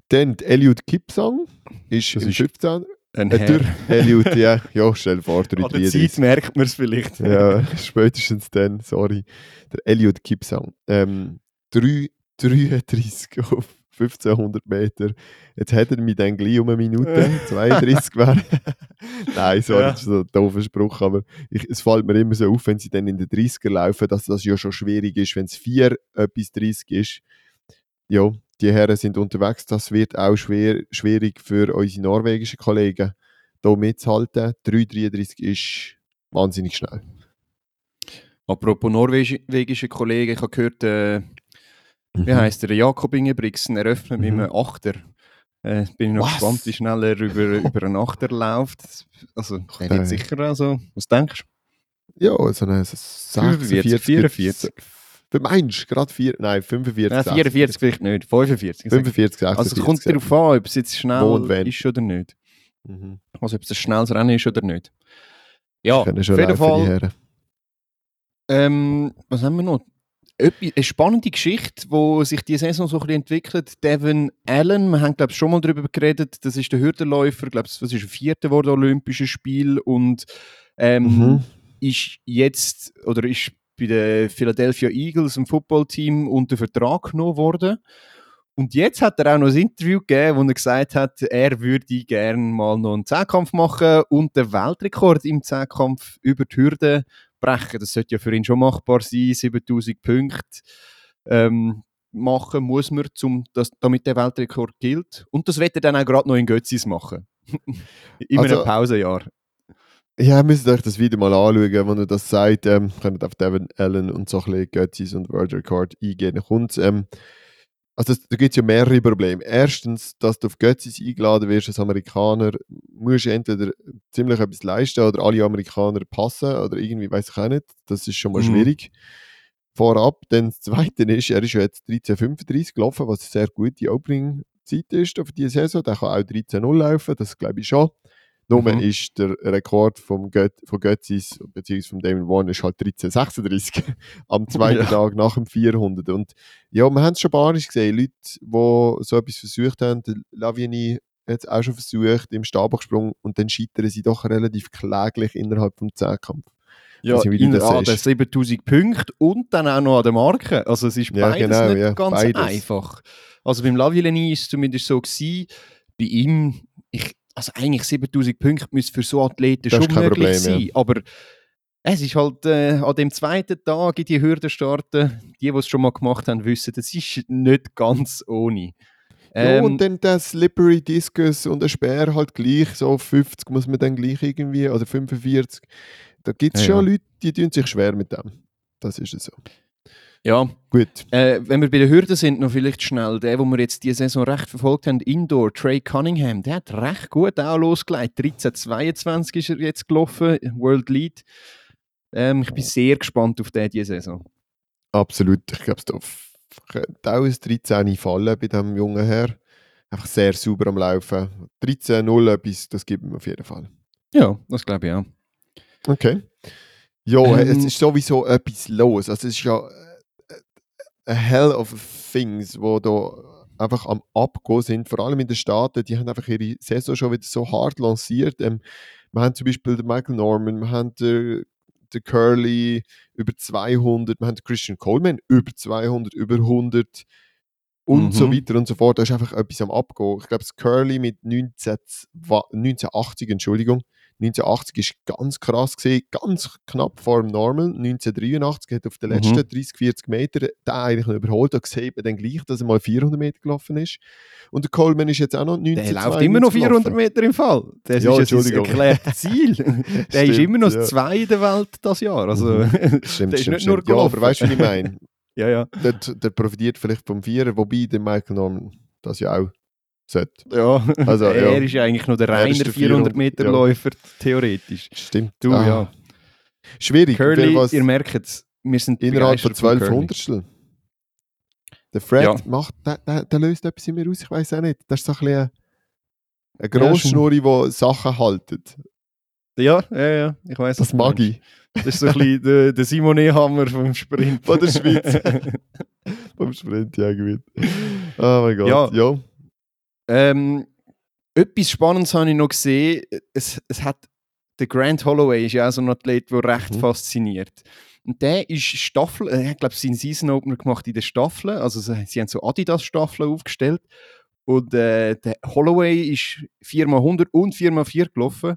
Dann Eliud Kipsang ist Das im ist 15. Ein Äh, Herr. Eliud, ja, ja, stell vor, An der 333. Zeit merkt man es vielleicht. Ja, spätestens dann, sorry. Der Eliud Kipsang. Ähm, 3, 33 auf 1500 Meter. Jetzt hat er mich dann gleich um eine Minute, 32 wäre. Nein, sorry, Ja. das ist so ein doofer Spruch, aber ich, es fällt mir immer so auf, wenn sie dann in den 30er laufen, dass das ja schon schwierig ist, wenn es 4 etwas 30 ist. Ja, die Herren sind unterwegs, das wird auch schwer, schwierig für unsere norwegischen Kollegen, hier mitzuhalten. 3,33 ist wahnsinnig schnell. Apropos norwegische Kollegen, ich habe gehört, äh, wie heisst der? Jakob Ingebrigtsen eröffnet mit Mhm. einem Achter. Äh, bin ich noch Was? gespannt, wie schnell er über, über einen Achter läuft. Also, der Nein. wird sicher also, was denkst du? Ja, so eine 46, 44. Du meinst gerade vier, nein, 45, Ja, 44 vielleicht nicht, 45. 45, 46. Also es kommt darauf an, ob es jetzt schnell ist oder nicht. Mhm. Also ob es ein schnelles Rennen ist oder nicht. Ja, auf jeden Fall. Ähm, was haben wir noch? Eine spannende Geschichte, wo sich die Saison so ein bisschen entwickelt. Devin Allen, wir haben glaube ich schon mal darüber geredet, das ist der Hürdenläufer, glaube ich, was ist der vierte geworden, Olympische Spiel und ähm, Mhm. ist jetzt oder ist bei den Philadelphia Eagles im Footballteam unter Vertrag genommen worden. Und jetzt hat er auch noch ein Interview gegeben, wo er gesagt hat, er würde gerne mal noch einen Zehnkampf machen und den Weltrekord im Zehnkampf über die Hürde brechen. Das sollte ja für ihn schon machbar sein, 7000 Punkte ähm, machen muss man, zum, dass, damit der Weltrekord gilt. Und das wird er dann auch gerade noch in Götzis machen. in Also- einem Pausenjahr. Ja, ihr müsst euch das Video mal anschauen, wenn ihr das sagt. Ähm, könnt auf Devin Allen und so ein bisschen Götzis und World Record eingehen. Dann kommt's, ähm, also da gibt es ja mehrere Probleme. Erstens, dass du auf Götzis eingeladen wirst als Amerikaner, musst du entweder ziemlich etwas leisten oder alle Amerikaner passen oder irgendwie, weiß ich auch nicht. Das ist schon mal Mhm. schwierig. Vorab. Dann das Zweite ist, er ist ja jetzt 13,35 gelaufen, was eine sehr gute Opening-Zeit ist für diese Saison. Der kann auch 13,0 laufen, das glaube ich schon. Nur Mhm. ist der Rekord vom Göt von Götzis bzw. von Damon Warren ist halt 1336 am zweiten Ja. Tag nach dem 400. Und ja, wir haben es schon barisch gesehen, Leute, die so etwas versucht haben, der Lavieni hat es auch schon versucht im Stabhochsprung und dann scheitern sie doch relativ kläglich innerhalb vom Zehnkampf. Ja, Also, in, an den siehst. 7000 Punkten und dann auch noch an der Marke. Also es ist Ja, beides genau, nicht ja, ganz beides. einfach. Also beim Lavileni ist es zumindest so gewesen, bei ihm, also eigentlich 7000 Punkte müssen für so Athleten Das schon möglich Problem, ja. sein. Aber es ist halt äh, an dem zweiten Tag in die Hürde starten, die, die es schon mal gemacht haben, wissen, das ist nicht ganz ohne. ja, Ähm, und dann der Slippery Discus und der Speer halt gleich, so auf 50 muss man dann gleich irgendwie, oder 45. Da gibt es Ja, schon ja. Leute, die tun sich schwer mit dem. Das ist es so. Ja, Gut. Äh, wenn wir bei den Hürden sind, noch vielleicht schnell, der, wo wir jetzt diese Saison recht verfolgt haben, Indoor, Trey Cunningham, der hat recht gut auch losgelegt. 13,22 ist er jetzt gelaufen, World Lead. Ähm, ich bin sehr gespannt auf den diese Saison. Absolut. Ich glaube, f- könnte auch ein 13 fallen bei diesem jungen Herr. Einfach sehr sauber am Laufen. 13-0 etwas, das gibt ihm auf jeden Fall. Ja, das glaube ich auch. Okay. Ja, Ähm, es ist sowieso etwas los. Also es ist ja a hell of things, wo da einfach am Abgehen sind. Vor allem in den Staaten, die haben einfach ihre Saison schon wieder so hart lanciert. Ähm, wir haben zum Beispiel den Michael Norman, wir haben den, den Curly über 200, wir haben den Christian Coleman über 200, über 100 und so Mhm. weiter und so fort. Da ist einfach etwas am Abgehen. Ich glaube, das Curly mit 19, 1980, Entschuldigung, 1980 ist ganz krass gesehen, ganz knapp vor dem Normal. 1983 hat auf den Mhm. letzten 30, 40 Meter den eigentlich noch überholt. Da sieht man dann gleich, dass er mal 400 Meter gelaufen ist. Und der Coleman ist jetzt auch noch 19, Der läuft immer noch 400 Meter im Fall. Das Ja, ist ja Entschuldigung. erklärtes Ziel. der ist Stimmt, immer noch ja. zwei in der Welt das Jahr. Also, Mhm. Stimmt, der ist nicht nur Ja, gelaufen. aber weißt du, wie ich meine? ja, ja. der, der profitiert vielleicht vom Vierer, wobei der Michael Norman das ja auch sollte. ja. Also, er ja. ist ja eigentlich noch der Er reine der 400 Meter 400 Läufer, theoretisch. Stimmt. Du, Ah, ja. Schwierig. Curly, was ihr merkt es, wir sind innerhalb von begeistert von 12 Curly. Hundertstel. Der Fred Ja. macht, der, der, der löst etwas in mir aus, ich weiß auch nicht. Das ist so ein bisschen eine, Ja, Grossschnurri, die Sachen haltet. Ja, ja, ja, ich weiß Das mag ich. Das ist so ein bisschen der, der Simone Hammer vom Sprint. Von der Schweiz. Beim Sprint, ja, gewinnt. Oh mein Gott. Ja. Ja. Ähm, etwas Spannendes habe ich noch gesehen. Es, es hat, der Grant Holloway ist ja auch so ein Athlet, der recht Mhm. fasziniert. Und der ist Staffel, er hat, glaube ich, seinen Season Opener gemacht in den Staffeln. Also sie, sie haben so Adidas-Staffeln aufgestellt. Und äh, der Holloway ist 4x100 und 4x4 gelaufen.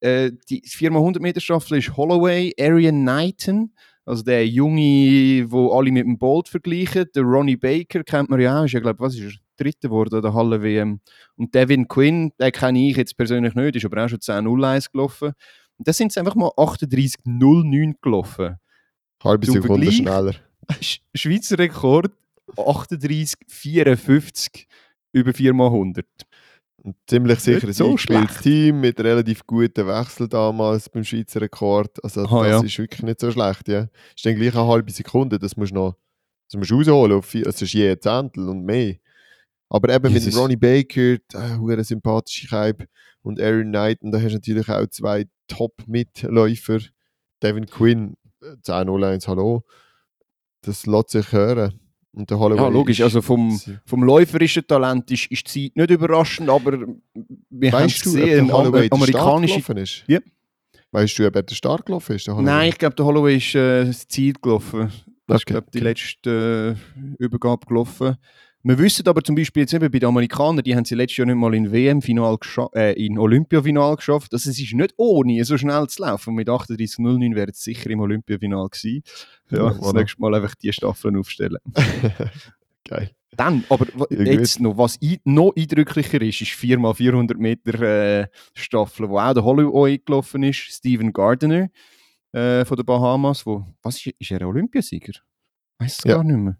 Äh, die 4x100 Meter Staffel ist Holloway, Arian Knighton, also der Junge, wo alle mit dem Bolt vergleichen. Der Ronnie Baker kennt man ja auch, ist ja, glaube was ist er, Dritter geworden an der Halle WM. Und Devin Quinn, den kenne ich jetzt persönlich nicht, ist aber auch schon 10.01 gelaufen. Und da sind sie einfach mal 38.09 gelaufen. Halbe Sekunde schneller. Sch Schweizer Rekord 38,54 über 4x100. Ein ziemlich sicheres so eingespieltes. Team mit relativ guten Wechsel damals beim Schweizer Rekord. Also Aha, das ja. ist wirklich nicht so schlecht. Ja. Ist dann gleich eine halbe Sekunde, das musst du noch das musst du rausholen. Auf vier, es ist je ein Zehntel und mehr. Aber eben mit Jesus. dem Ronnie Baker, der hure sympathische Kaib und Aaron Knighton, da hast du natürlich auch zwei Top-Mitläufer. Devin Quinn, äh, 10-0-1, hallo. Das lässt sich hören. Und der Holloway Ja, logisch. Also vom, vom läuferischen Talent ist, ist die Zeit nicht überraschend, aber wir haben es gesehen, der Holloway eine den Start amerikanische... gelaufen ist? Ja. Weißt du, ob er den Start gelaufen ist? der? Nein, ich glaube, der Holloway ist äh, das Ziel gelaufen. Okay, glaube die letzte äh, Übergabe gelaufen. Wir wissen aber zum Beispiel jetzt eben bei den Amerikanern, die haben sie letztes Jahr nicht mal in WM-Final äh, in Olympiafinal geschafft. Also es ist nicht ohne, so schnell zu laufen. Mit 38.09 wäre es sicher im Olympiafinal gewesen. Ja, Ja, das voilà. nächste Mal einfach die Staffeln aufstellen. Geil. Dann, aber jetzt noch, was noch eindrücklicher ist, ist 4x400 Meter äh, Staffel, wo auch der Holloway gelaufen ist, Stephen Gardiner äh, von den Bahamas, wo, was ist, ist er Olympiasieger? Weiß es Ja. gar nicht mehr.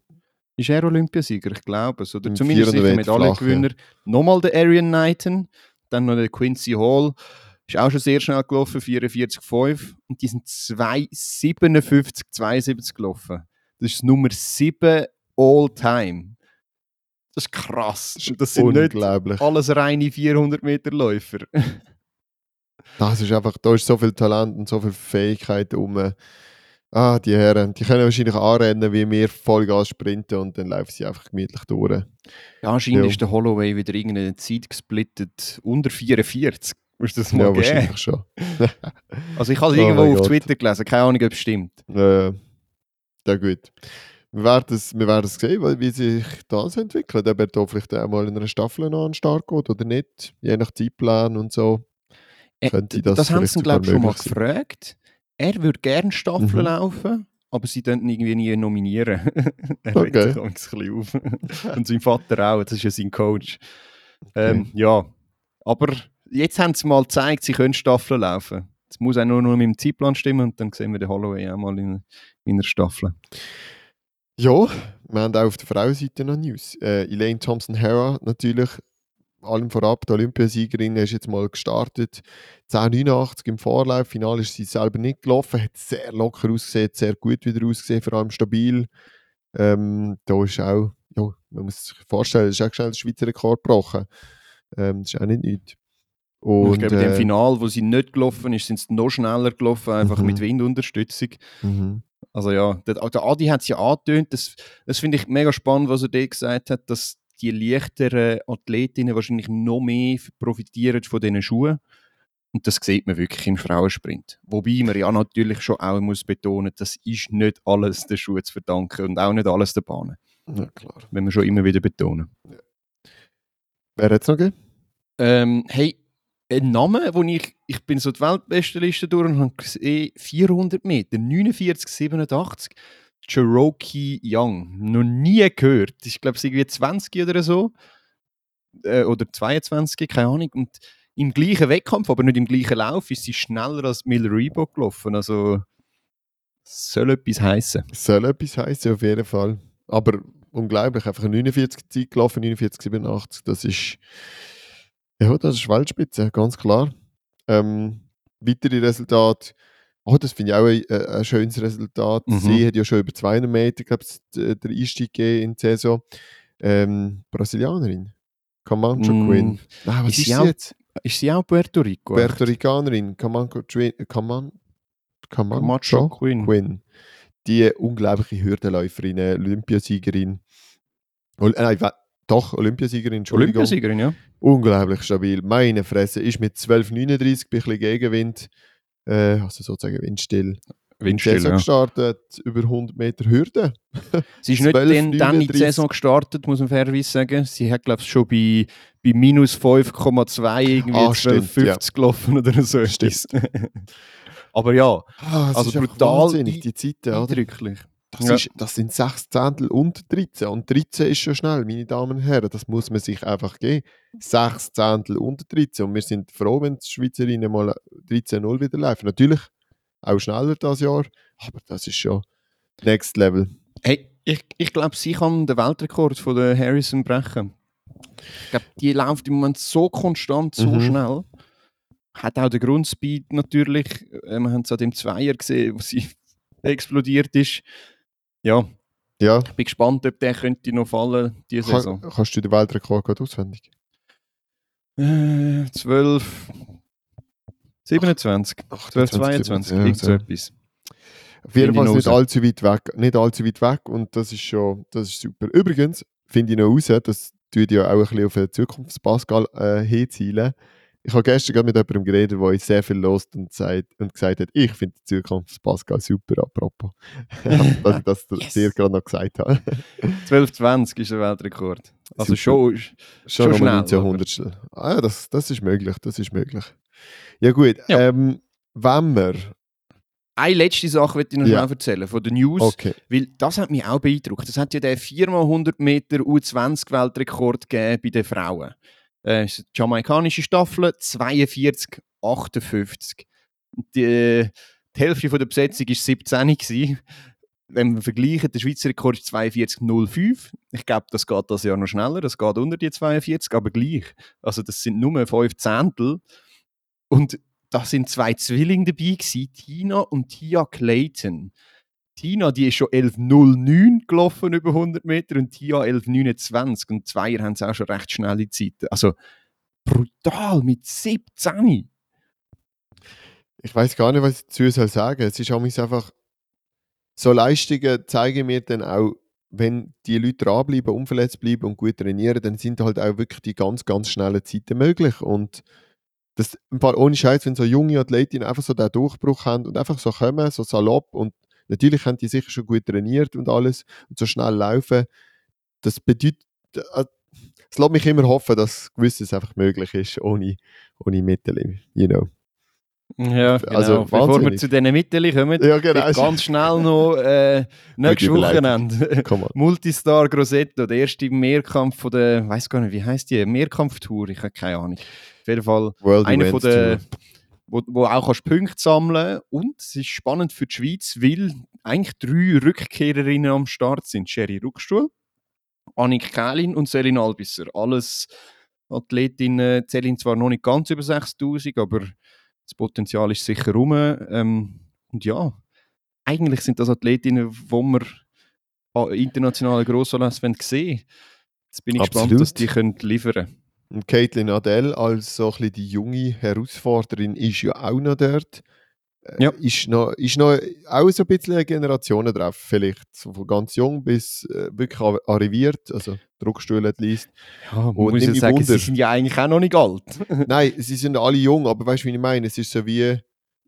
Ist er Olympiasieger? Ich glaube es. Oder Im zumindest 400 sicher Meter Medaillengewinner. Nochmal der Arian Knighton, dann noch der Quincy Hall, ist auch schon sehr schnell gelaufen, 44,5. Und die sind 2,57, 72 gelaufen. Das ist Nummer 7 all time. Das ist krass. Das sind nicht alles reine 400 Meter Läufer. Das ist einfach, da ist so viel Talent und so viel Fähigkeit um. Ah, die Herren, die können wahrscheinlich anrennen, wie wir Vollgas sprinten und dann laufen sie einfach gemütlich durch. Ja, anscheinend Ja. ist der Holloway wieder irgendeine Zeit gesplittet unter 44. Musst du das mal Ja, geben? wahrscheinlich schon. Also ich habe es Oh irgendwo auf Gott. Twitter gelesen, keine Ahnung, ob es stimmt. Äh, ja, gut. Wir werden es, wir werden es sehen, wie sich das entwickelt. Ob er da vielleicht auch mal in einer Staffel noch an den Start geht oder nicht. Je nach Zeitplan und so. Äh, das das haben sie, glaube ich, schon mal gefragt. Er würde gerne Staffeln Mhm. laufen, aber sie dürfen irgendwie nie nominieren. er Okay. regt sich ein bisschen auf. Und sein Vater auch, das ist ja sein Coach. Ähm, ja, aber jetzt haben sie mal gezeigt, sie können Staffeln laufen. Es muss auch nur noch mit dem Zeitplan stimmen und dann sehen wir den Holloway auch mal in, in einer Staffel. Ja, wir haben auch auf der Frauenseite noch News. Äh, Elaine Thompson-Hara natürlich, allem vorab, die Olympiasiegerin ist jetzt mal gestartet. 10,89 im Vorlauf, Final ist sie selber nicht gelaufen, hat sehr locker ausgesehen, sehr gut wieder ausgesehen, vor allem stabil. Ähm, da ist auch, ja, man muss sich vorstellen, es ist auch schnell der Schweizer Rekord gebrochen. Ähm, das ist auch nicht nichts. Und ich glaube, in dem äh, Final, wo sie nicht gelaufen ist, sind sie noch schneller gelaufen, einfach Mhm. mit Windunterstützung. mhm. Also ja, der, der Adi hat es ja angetönt, das, das finde ich mega spannend, was er dort gesagt hat, dass die leichteren Athletinnen wahrscheinlich noch mehr profitieren von diesen Schuhen. Und das sieht man wirklich im Frauensprint. Wobei man ja natürlich schon auch muss betonen, das ist nicht alles den Schuhen zu verdanken und auch nicht alles der Bahnen. Ja, klar. Wenn wir schon immer wieder betonen. Wer hat es noch gegeben? Ähm, hey, ein Name, wo ich, ich bin so die Weltbestenliste durch und habe gesehen, 400 Meter, 49, 87, Cherokee Young. Noch nie gehört. Ich glaube, ist irgendwie 20 oder so. Äh, oder 22, keine Ahnung. Und im gleichen Wettkampf, aber nicht im gleichen Lauf, ist sie schneller als Miller Reebok gelaufen. Also, soll etwas heißen. Soll etwas heißen, auf jeden Fall. Aber unglaublich, einfach eine 49 Zeit gelaufen, 49, 87, das ist, ja, das ist Weltspitze, ganz klar. Ähm, weitere Resultate, Oh, das finde ich auch ein, äh, ein schönes Resultat. Mhm. Sie hat ja schon über 200 Meter, glaube ich, d- den Einstieg gegeben in die Saison. Ähm, Brasilianerin. Camancho Mm, Queen. Nein, was ist ist, sie auch- jetzt? Ist sie auch Puerto Rico? Puerto Ricanerin. Camancho Queen. Quinn. Die unglaubliche Hürdenläuferin, äh, Olympiasiegerin. Ol äh, nein, doch, Olympiasiegerin, Entschuldigung. Olympiasiegerin, ja. Unglaublich stabil. Meine Fresse ist mit 12,39 bei ein bisschen Gegenwind, äh, also sozusagen windstill. Windstill, Saison ja. gestartet, über 100 Meter Hürde. Sie ist nicht 12, dann, dann in die 39. Saison gestartet, muss man fairerweise sagen. Sie hat, glaube ich, schon bei, bei minus 5,2 irgendwie Ah, stimmt, 12,50 gelaufen oder so. Stimmt. Aber ja, Ah, Also brutal wahnsinnig, die Zeiten. Oder? Das, Ja. ist, das sind 6 Zehntel unter 13. Und 13 ist schon schnell, meine Damen und Herren. Das muss man sich einfach geben. 6 Zehntel unter 13. Und wir sind froh, wenn die Schweizerinnen mal 13-0 wieder laufen. Natürlich auch schneller das Jahr, aber das ist schon Next Level. Hey, ich, ich glaube, sie kann den Weltrekord von der Harrison brechen. Ich glaube, die läuft im Moment so konstant, so Mhm. schnell. Hat auch den Grundspeed natürlich. Äh, Wir haben es an dem Zweier gesehen, wo sie explodiert ist. Ja, Ja, ich bin gespannt, ob der könnte noch fallen diese kann, Saison. kannst du den Weltrekord gerade auswendig? Äh, 12, 27, 12, 22, ja, so etwas. Auf jeden Fall ich nicht allzu weit weg, nicht allzu weit weg und das ist schon, das ist super. Übrigens finde ich noch raus, das tut ja auch ein bisschen auf den Zukunftspascal äh, hinzielen. Ich habe gestern gerade mit jemandem geredet, der uns sehr viel lost und, sagt, und gesagt hat, ich finde den Zukunftspascal super, apropos. Dass ich das Yes. dir gerade noch gesagt habe. 12, 20 ist der Weltrekord. Also Super. schon, Schon, Schon schnell, mal 1900 Ah ja, das, das ist möglich, das ist möglich. Ja gut, Ja. Ähm, wenn wir... Eine letzte Sache möchte ich noch Ja. erzählen von den News, Okay, weil das hat mich auch beeindruckt. Es hat ja den 4x100 Meter U20-Weltrekord gegeben bei den Frauen. Äh, jamaikanische Staffel, 42, 58. Die, die Hälfte von der Besetzung war 17 gewesen. Wenn wir vergleichen, der Schweizer Rekord ist 42,05. Ich glaube, das geht das Jahr noch schneller, das geht unter die 42, aber gleich. Also das sind nur 5 Zehntel. Und da sind zwei Zwillinge dabei gewesen, Tina und Tia Clayton. Tina, die ist schon 11.09 gelaufen über 100 Meter und Tia 11.29 und Zweier haben es auch schon recht schnelle Zeiten. Also brutal mit 17. ich weiß gar nicht, was ich dazu soll sagen. Es ist einfach... So Leistungen zeigen mir dann auch, wenn die Leute dranbleiben, unverletzt bleiben und gut trainieren, dann sind halt auch wirklich die ganz, ganz schnellen Zeiten möglich. Und das, ein paar ohne Scheiß, wenn so junge Athletinnen einfach so den Durchbruch haben und einfach so kommen, so salopp und natürlich haben die sicher schon gut trainiert und alles und so schnell laufen, das bedeutet, äh, es lässt mich immer hoffen, dass gewisses einfach möglich ist, ohne, ohne Mittel, you know. Ja, genau. Also, Bevor wir wahnsinnig. zu diesen Mitteln kommen, Ja, genau. ganz schnell noch äh, nächstes. Wochenende. Multistar Grossetto, der erste Mehrkampf von der, weiß gar nicht, wie heißt die? Mehrkampftour, ich habe keine Ahnung. Auf jeden Fall World einer von der, Tour. Wo, wo auch kannst Punkte sammeln und es ist spannend für die Schweiz, weil eigentlich drei Rückkehrerinnen am Start sind. Sherry Ruckstuhl, Annik Kählin und Selin Albisser. Alles Athletinnen, zählen zwar noch nicht ganz über 6000, aber das Potenzial ist sicher rum. Ähm, und ja, eigentlich sind das Athletinnen, wo wir an internationalen Grossanlässen sehen. Jetzt bin ich gespannt, Absolut. dass die können liefern können. Und Caitlin Adele als so ein bisschen die junge Herausforderin ist ja auch noch dort. Äh, Ja. Ist, noch, ist noch auch so ein bisschen eine Generation drauf, vielleicht. So von ganz jung bis äh, wirklich ar- arriviert, also Druckstuhl at least. Ja, man Und muss ja sagen, Wunder. sie sind ja eigentlich auch noch nicht alt. Nein, sie sind alle jung, aber weißt du, wie ich meine? Es ist so wie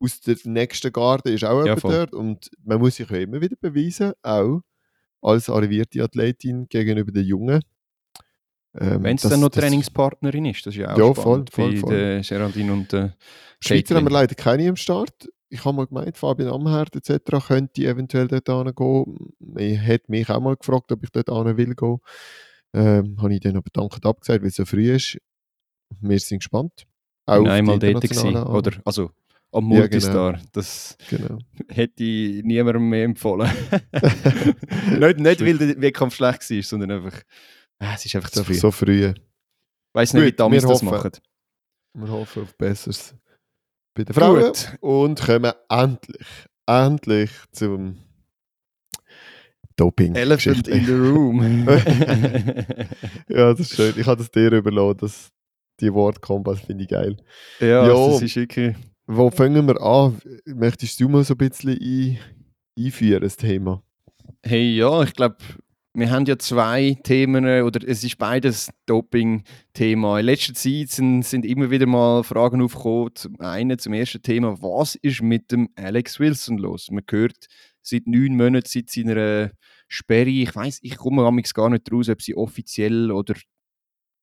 aus der nächsten Garde ist auch Ja, dort und man muss sich ja immer wieder beweisen, auch als arrivierte Athletin gegenüber den Jungen. Ähm, Wenn es dann noch Trainingspartnerin ist, das ist ja auch Ja, spannend voll, voll, bei voll. der Geraldine und der Schweizer haben wir leider keine am Start. Ich habe mal gemeint, Fabian Amherd etc. könnte eventuell dort gehen. Er hat mich auch mal gefragt, ob ich dort hin will gehen. Ähm, habe ich dann aber dankend abgesagt, weil es so früh ist. Wir sind gespannt. Auf die einmal dort gewesen, oder? Also am Ja, Multistar. Das Genau. hätte ich niemandem mehr empfohlen. nicht, nicht, weil der Wettkampf schlecht war, sondern einfach, ah, es ist einfach zu früh. So früh. Ich weiss nicht, wie Gut, die Amis wir das hoffen. machen. Wir hoffen auf Besseres. bei den Frauen Gut. und kommen endlich, endlich zum Doping. Elephant in the room. ja, das ist schön. Ich habe das dir überlassen, das, die Wortkombo, das finde ich geil. ja, Jo. das ist wirklich. Wo fangen wir an? Möchtest du mal so ein bisschen ein, einführen, das Thema? Hey, ja, ich glaube, wir haben ja zwei Themen, äh, oder es ist beides Doping-Thema. In letzter Zeit sind, sind immer wieder mal Fragen aufgekommen. Zum einen, zum ersten Thema, was ist mit dem Alex Wilson los? Man hört seit neun Monaten, seit seiner Sperre, ich weiß, ich komme amigs gar nicht raus, ob sie offiziell oder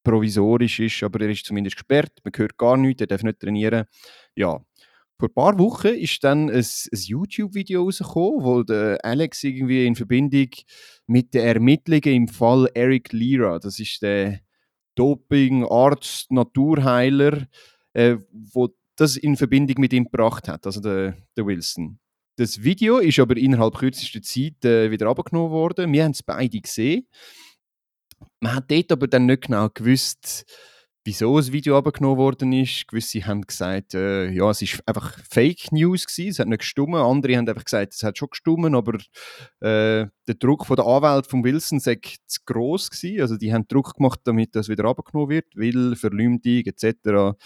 provisorisch ist, aber er ist zumindest gesperrt, man hört gar nichts, er darf nicht trainieren. Ja, vor ein paar Wochen ist dann ein, ein YouTube-Video rausgekommen, wo der Alex irgendwie in Verbindung mit den Ermittlungen im Fall Eric Lira, das ist der Doping-Arzt, Naturheiler, äh, wo das in Verbindung mit ihm gebracht hat, also der, der Wilson. Das Video ist aber innerhalb kürzester Zeit äh, wieder abgenommen worden. Wir haben es beide gesehen. Man hat dort aber dann nicht genau gewusst, wieso das Video abgenommen worden ist. Gewisse haben gesagt, äh, ja, es ist einfach Fake News gewesen, es hat nicht gestummen. Andere haben einfach gesagt, es hat schon gestummen, aber äh, der Druck von der Anwalt von Wilson sei zu gross gewesen. Also die haben Druck gemacht, damit das wieder abgenommen wird, weil Verleumdung etc.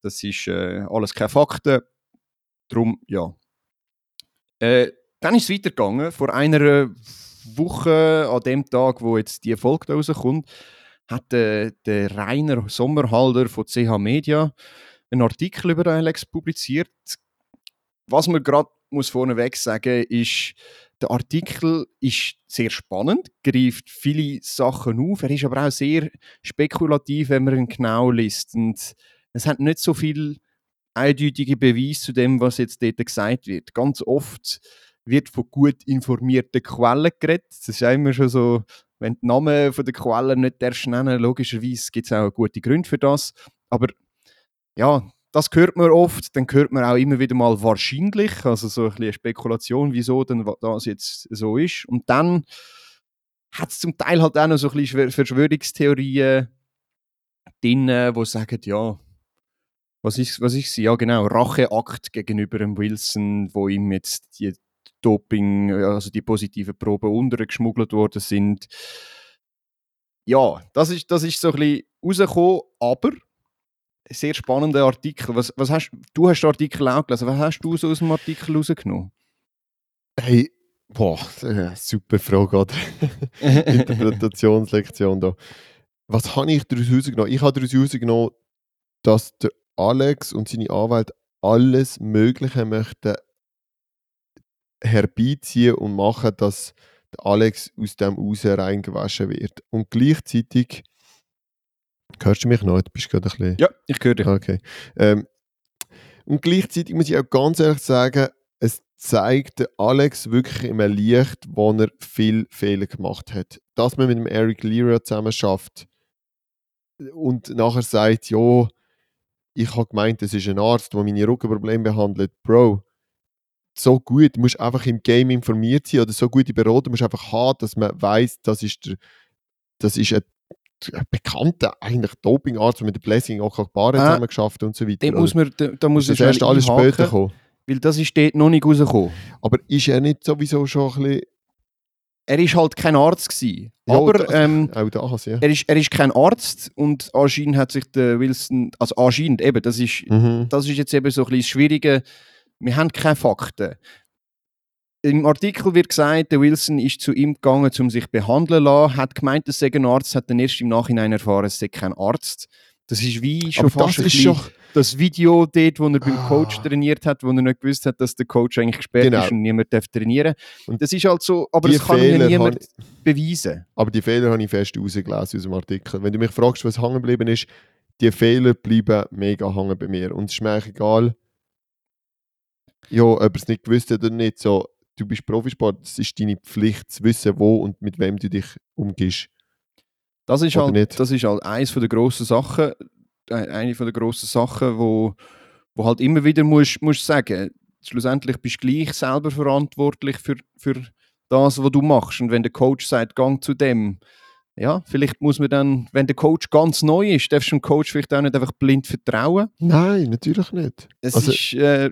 Das ist äh, alles keine Fakten. Darum, ja. Äh, dann ist es weitergegangen. Vor einer Woche, an dem Tag, wo jetzt die Folge da rauskommt, hat äh, der Rainer Sommerhalder von CH Media einen Artikel über Alex publiziert. Was man gerade muss vorneweg sagen, ist, der Artikel ist sehr spannend, greift viele Sachen auf. Er ist aber auch sehr spekulativ, wenn man ihn genau liest. Und es hat nicht so viel eindeutige Beweise zu dem, was jetzt dort gesagt wird. Ganz oft wird von gut informierten Quellen geredet. Das ist immer schon so, wenn die Namen von der Quellen nicht darfst nennen, logischerweise gibt es auch gute Gründe für das. Aber ja, das hört man oft. Dann hört man auch immer wieder mal wahrscheinlich, also so ein bisschen eine Spekulation, wieso denn das jetzt so ist. Und dann hat es zum Teil halt auch noch so ein bisschen Verschwörungstheorien drin, die sagen, ja, was ist, was ist sie? Ja, genau, Racheakt gegenüber dem Wilson, wo ihm jetzt die Doping, also die positiven Proben untergeschmuggelt worden sind. Ja, das ist, das ist so ein bisschen rausgekommen, aber sehr spannender Artikel. Was, was hast, du hast den Artikel auch gelesen. Was hast du so aus dem Artikel rausgenommen? Hey, boah, äh, super Frage, oder? Interpretationslektion da. Was habe ich daraus rausgenommen? Ich habe daraus rausgenommen, dass der Alex und seine Anwälte alles Mögliche möchten herbeiziehen und machen, dass Alex aus dem Haus reingewaschen wird. Und gleichzeitig. Hörst du mich noch? Du bist gerade ein bisschen. Ja, ich höre dich. Okay. Ähm, und gleichzeitig muss ich auch ganz ehrlich sagen, es zeigt Alex wirklich im Licht, wo er viel Fehler gemacht hat. Dass man mit dem Eric Lira zusammen schafft und nachher sagt, ja, ich habe gemeint, das ist ein Arzt, der meine Rückenprobleme behandelt. Bro, so gut, du musst einfach im Game informiert sein oder so gute Berater musst du einfach haben, dass man weiß, das ist der, das ist ein, bekannter eigentlich Dopingarzt, der mit der Blessing auch Barre Ah, zusammen geschafft und so weiter. Da muss man, da, da muss das erst alles einhaken, später kommen. Weil das ist dort noch nicht rausgekommen. Aber ist er nicht sowieso schon ein bisschen... Er ist halt kein Arzt gewesen. Ja, aber ähm, das, ja. er, ist, er ist kein Arzt und anscheinend hat sich der Wilson, also anscheinend eben, das ist, Mhm. das ist jetzt eben so ein bisschen das Schwierige, wir haben keine Fakten. Im Artikel wird gesagt, der Wilson ist zu ihm gegangen, um sich behandeln zu lassen, hat gemeint, er sei ein Arzt, hat dann erst im Nachhinein erfahren, es sei kein Arzt. Das ist wie schon Aber fast das schon... das Video dort, wo er beim Ah. Coach trainiert hat, wo er nicht gewusst hat, dass der Coach eigentlich gesperrt Genau. ist und niemand darf trainieren. Und das ist halt so, aber es kann mir Fehler niemand habe- beweisen. Aber die Fehler habe ich fest rausgelesen aus dem Artikel. Wenn du mich fragst, was hängen geblieben ist, die Fehler bleiben mega hängen bei mir. Und es ist mir egal, ja, ob er es nicht gewusst hat oder nicht. So, du bist Profisport, es ist deine Pflicht zu wissen, wo und mit wem du dich umgehst. Das ist Oder halt, nicht? das ist halt eines von der grossen Sachen, äh, eine von der grossen Sachen, wo, wo halt immer wieder musst, musst sagen, schlussendlich bist du gleich selber verantwortlich für, für das, was du machst. Und wenn der Coach sagt, gang zu dem, ja, vielleicht muss man dann, wenn der Coach ganz neu ist, darfst du dem Coach vielleicht auch nicht einfach blind vertrauen. Nein, natürlich nicht. Es Also- ist äh,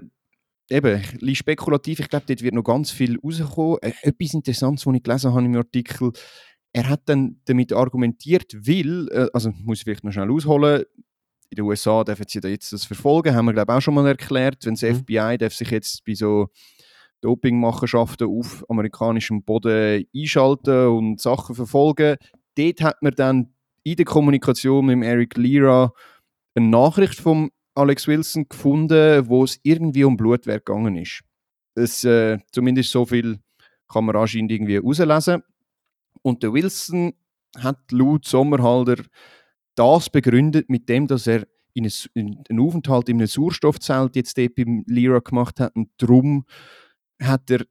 eben ein bisschen spekulativ. Ich glaube, dort wird noch ganz viel rauskommen. Äh, etwas Interessantes, was ich gelesen habe im Artikel, er hat dann damit argumentiert, weil, äh, also muss ich vielleicht noch schnell ausholen, in den USA dürfen sie da jetzt das verfolgen, haben wir glaube ich auch schon mal erklärt, wenn das Mhm. FBI darf sich jetzt bei so Dopingmachenschaften auf amerikanischem Boden einschalten und Sachen verfolgen. Dort hat man dann in der Kommunikation mit Eric Lira eine Nachricht vom Alex Wilson gefunden, wo es irgendwie um Blutwerk gegangen ist. Das, äh, zumindest so viel kann man anscheinend irgendwie herauslesen. Und der Wilson hat laut Sommerhalder das begründet mit dem, dass er in ein, in einen Aufenthalt in einem Sauerstoffzelt jetzt dort beim Lira gemacht hat und darum hat er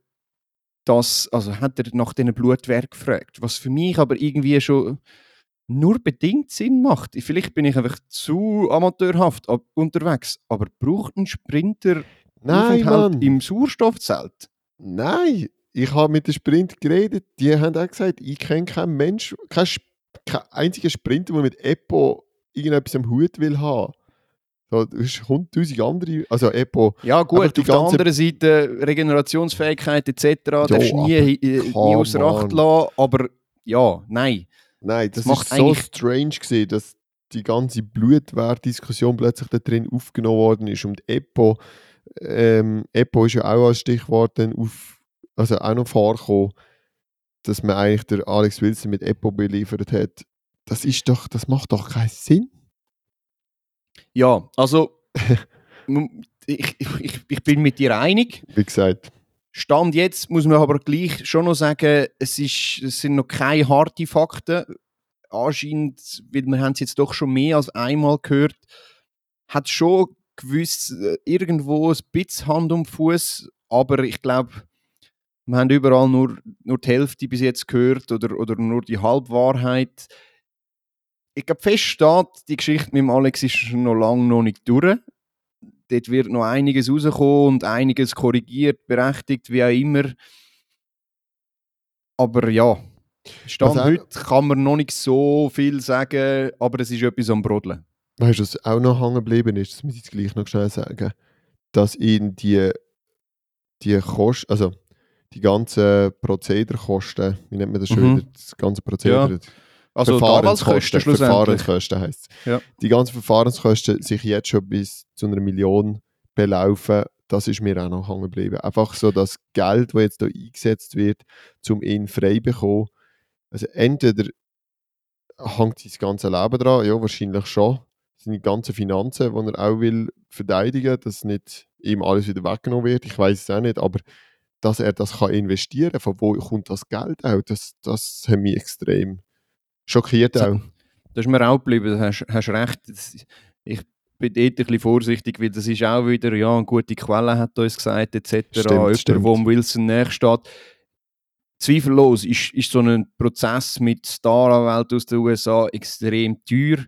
das, also hat er nach diesen Blutwerk gefragt, was für mich aber irgendwie schon nur bedingt Sinn macht. Vielleicht bin ich einfach zu amateurhaft ab, unterwegs, aber braucht ein Sprinter Nein, Mann. im Sauerstoffzelt? Nein, ich habe mit den Sprint geredet. Die haben auch gesagt, ich kenne keinen Mensch, kein, Sp- kein einziger Sprinter, der mit Epo irgendetwas am Hut will haben. Es ist hunderttausend andere, also Epo, Ja gut, auf der anderen Seite Regenerationsfähigkeit etc. darfst du nie, nie außer Acht lassen, aber ja, nein. Nein, das, ist so strange gewesen, dass die ganze Blutwertdiskussion plötzlich da drin aufgenommen worden ist und Epo, ähm, Epo ist ja auch als Stichwort dann auf, also auch noch vorgekommen, dass man eigentlich der Alex Wilson mit Epo beliefert hat. Das ist doch, das macht doch keinen Sinn. Ja, also ich, ich, ich bin mit dir einig. Wie gesagt, Stand jetzt muss man aber gleich schon noch sagen, es, ist, es sind noch keine harten Fakten. Anscheinend, weil wir haben es jetzt doch schon mehr als einmal gehört, hat schon gewiss äh, irgendwo ein bisschen Hand um Fuß, aber ich glaube, wir haben überall nur, nur die Hälfte bis jetzt gehört oder, oder nur die Halbwahrheit. Ich glaube, fest steht, die Geschichte mit dem Alex ist noch lange noch nicht durch dort wird noch einiges rauskommen und einiges korrigiert, berechtigt, wie auch immer. Aber ja, Stand auch- heute kann man noch nicht so viel sagen, aber es ist etwas am Brodeln. weißt du, was auch noch hängen geblieben ist, das muss ich jetzt gleich noch schnell sagen, dass ihn die, die Kosten, also die ganzen Prozederkosten, wie nennt man das schon Mhm. wieder, das ganze Prozeder, Also schlussendlich. Verfahrenskosten heisst es. Ja. Die ganzen Verfahrenskosten sich jetzt schon bis zu einer Million belaufen, das ist mir auch noch hängen geblieben. Einfach so das Geld, das jetzt hier eingesetzt wird, um ihn frei zu bekommen. Also entweder hängt sein ganzes Leben dran, ja, wahrscheinlich schon. Seine ganzen Finanzen, die er auch will verteidigen, dass nicht ihm alles wieder weggenommen wird. Ich weiß es auch nicht, aber dass er das kann investieren kann, von wo kommt das Geld auch, das, das hat mich extrem schockiert auch. Das ist mir auch geblieben, du hast, hast recht. Ich bin dort ein bisschen vorsichtig, weil das ist auch wieder, ja, eine gute Quelle hat uns gesagt, etc. Stimmt, Jemand, stimmt. wo Wilson näher steht. Zweifellos ist, ist so ein Prozess mit Staranwälten aus den USA extrem teuer.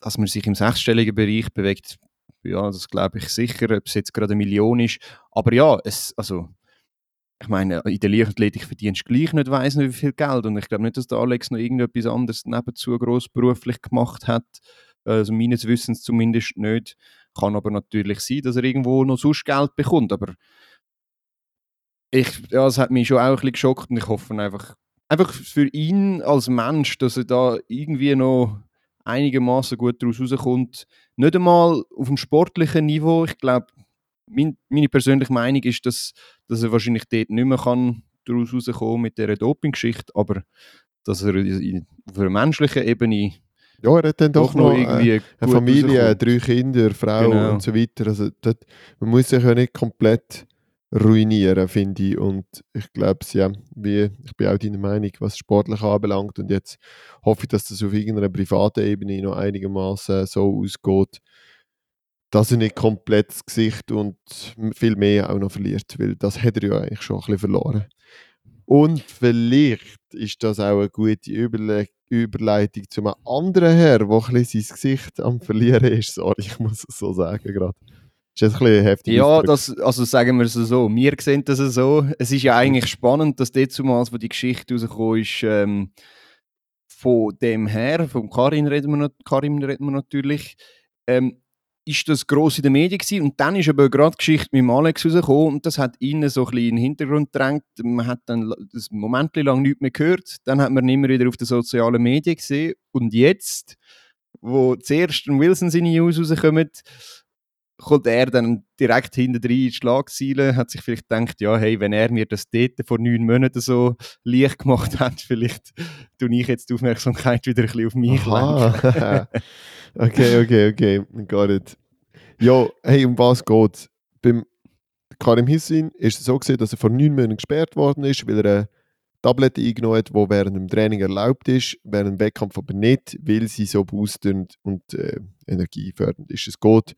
Dass man sich im sechsstelligen Bereich bewegt, ja, das glaube ich sicher, ob es jetzt gerade eine Million ist. Aber ja, es, also, ich meine, in der Leichtathletik verdienst du gleich nicht weiss nicht wie viel Geld. Und ich glaube nicht, dass der Alex noch irgendetwas anderes nebenzu gross beruflich gemacht hat. Also meines Wissens zumindest nicht. Kann aber natürlich sein, dass er irgendwo noch sonst Geld bekommt. Aber ich, ja, es hat mich schon auch ein bisschen geschockt und ich hoffe einfach, einfach für ihn als Mensch, dass er da irgendwie noch einigermaßen gut daraus rauskommt. Nicht einmal auf dem sportlichen Niveau. Ich glaube, mein, meine persönliche Meinung ist, dass, dass er wahrscheinlich dort nicht mehr kann daraus rauskommen mit dieser Doping-Geschichte, aber dass er in- auf einer menschlichen Ebene Ja, er hat dann doch, doch noch äh, irgendwie eine Familie, drei Kinder, Frau Genau. und so weiter. Also dort, man muss sich ja nicht komplett ruinieren, finde ich. Und ich glaube, ja, wie, ich bin auch deiner Meinung, was sportlich anbelangt. Und jetzt hoffe ich, dass das auf irgendeiner privaten Ebene noch einigermaßen so ausgeht, dass er nicht komplett das Gesicht und viel mehr auch noch verliert, weil das hat er ja eigentlich schon ein bisschen verloren. Und vielleicht ist das auch eine gute Überle Überleitung zu einem anderen Herr, der ein bisschen sein Gesicht am Verlieren ist. Sorry, ich muss es so sagen gerade. Ist jetzt ein bisschen heftig. Ja, das, also sagen wir es so. Wir sehen das so. Es ist ja eigentlich spannend, dass dort zumals, wo die Geschichte rausgekommen ist, ähm, von dem her, von Karim reden wir, Karim reden wir natürlich, ähm, ist das gross in den Medien gewesen. und dann ist aber gerade die Geschichte mit Alex rausgekommen und das hat ihnen so ein bisschen in den Hintergrund gedrängt. Man hat dann das Moment lang nichts mehr gehört, dann hat man immer wieder auf den sozialen Medien gesehen und jetzt, wo zuerst Wilson seine News rauskommen, kommt er dann direkt hinter rein in die Schlagzeile, hat sich vielleicht gedacht, ja, hey, wenn er mir das dort vor neun Monaten so leicht gemacht hat, vielleicht tue ich jetzt die Aufmerksamkeit wieder ein bisschen auf mich lenken. okay, okay, okay, got it. Ja, hey, um was geht's? Beim Karim Hissin ist es so gesehen, dass er vor neun Monaten gesperrt worden ist, weil er eine Tablette eingenommen hat, die während dem Training erlaubt ist, während dem Wettkampf aber nicht, weil sie so boostend und äh, energiefördernd ist. Es geht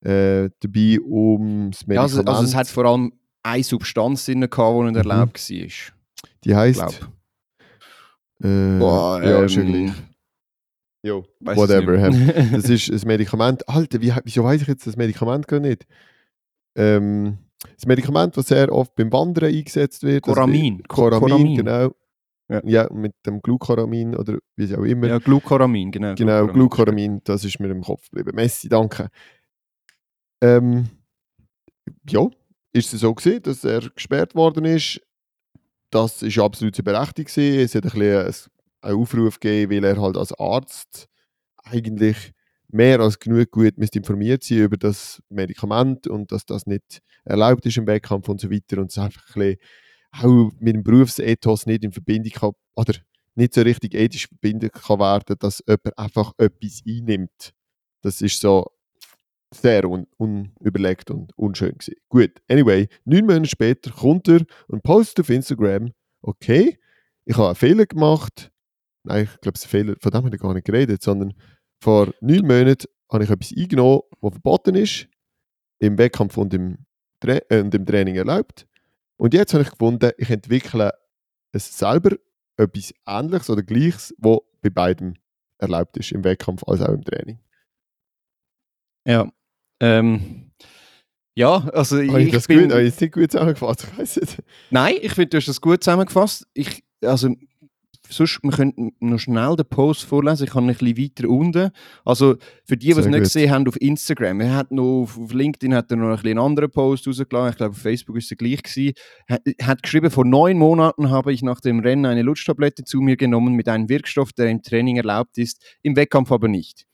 äh, dabei ums Medikament. Ja, also, also, es hat vor allem eine Substanz drin gehabt, die nicht mhm. erlaubt war. Die heisst? Äh, Boah, ja, ähm. Jo, whatever. das ist ein Medikament. Alter, wie, wieso weiß ich jetzt das Medikament gar nicht? Ähm, das Medikament, das sehr oft beim Wandern eingesetzt wird. Coramin. Coramin, Coramin. genau. Ja. ja. mit dem Glucoramin oder wie es auch immer. Ja, Glucoramin, genau. Genau, Glucoramin, das ist mir im Kopf geblieben. Messi, danke. Ähm, ja, ist es so gewesen, dass er gesperrt worden ist. Das ist absolut zu berechtigt. Es hat ein bisschen einen Aufruf gegeben, weil er halt als Arzt eigentlich mehr als genug gut informiert sein über das Medikament und dass das nicht erlaubt ist im Wettkampf und so weiter und es einfach ein bisschen auch mit dem Berufsethos nicht in Verbindung kann, oder nicht so richtig ethisch verbinden kann werden, dass jemand einfach etwas einnimmt. Das ist so sehr un unüberlegt und unschön gewesen. Gut, anyway, neun Monate später kommt er und postet auf Instagram, okay, ich habe einen Fehler gemacht. Nein, ich glaube, es ist ein Fehler, von dem habe ich gar nicht geredet, sondern vor neun Monaten habe ich etwas eingenommen, was verboten ist, im Wettkampf und im, Tra äh, und im Training erlaubt. Und jetzt habe ich gefunden, ich entwickle es selber etwas Ähnliches oder Gleiches, was bei beidem erlaubt ist, im Wettkampf als auch im Training. Ja, ähm, ja, also ich, ich das bin... Gut, habe ich das nicht gut zusammengefasst? Ich weiß nicht. Nein, ich finde, du hast das gut zusammengefasst. Ich, also, sonst, wir könnten noch schnell den Post vorlesen, ich kann ein bisschen weiter unten. Also für die, die es nicht gesehen haben auf Instagram, er hat noch auf, LinkedIn hat er noch ein bisschen einen anderen Post rausgelassen, ich glaube auf Facebook ist er gleich gewesen. Er hat geschrieben, vor neun Monaten habe ich nach dem Rennen eine Lutschtablette zu mir genommen mit einem Wirkstoff, der im Training erlaubt ist, im Wettkampf aber nicht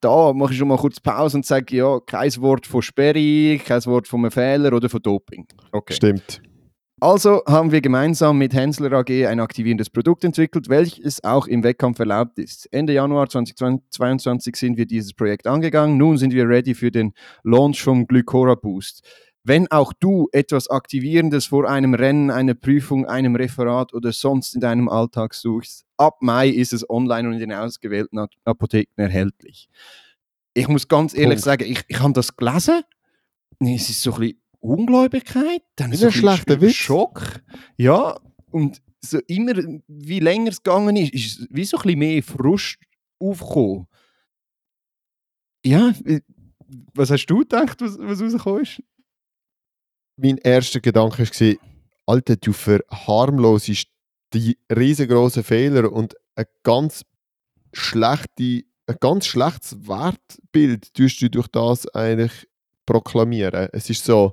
da mache ich schon mal kurz Pause und sage, ja, kein Wort von Sperre, kein Wort von einem Fehler oder von Doping. Okay. Stimmt. Also haben wir gemeinsam mit Hensler AG ein aktivierendes Produkt entwickelt, welches auch im Wettkampf erlaubt ist. Ende Januar 2022 sind wir dieses Projekt angegangen. Nun sind wir ready für den Launch vom Glycora Boost. Wenn auch du etwas Aktivierendes vor einem Rennen, einer Prüfung, einem Referat oder sonst in deinem Alltag suchst, ab Mai ist es online und in den ausgewählten Apotheken erhältlich. Ich muss ganz ehrlich Punkt. sagen, ich, ich habe das gelesen. Es ist so ein bisschen Ungläubigkeit, dann ist ein schlechter Witz. Schock. Ja, und so immer, wie länger es gegangen ist, ist wie so ein bisschen mehr Frust aufgekommen. Ja, was hast du gedacht, was, was rausgekommen ist? mein erster Gedanke war, Alter, du verharmlosest die riesengroßen Fehler und ein ganz schlechte, ein ganz schlechtes Wertbild tust du durch das eigentlich proklamieren. Es ist so,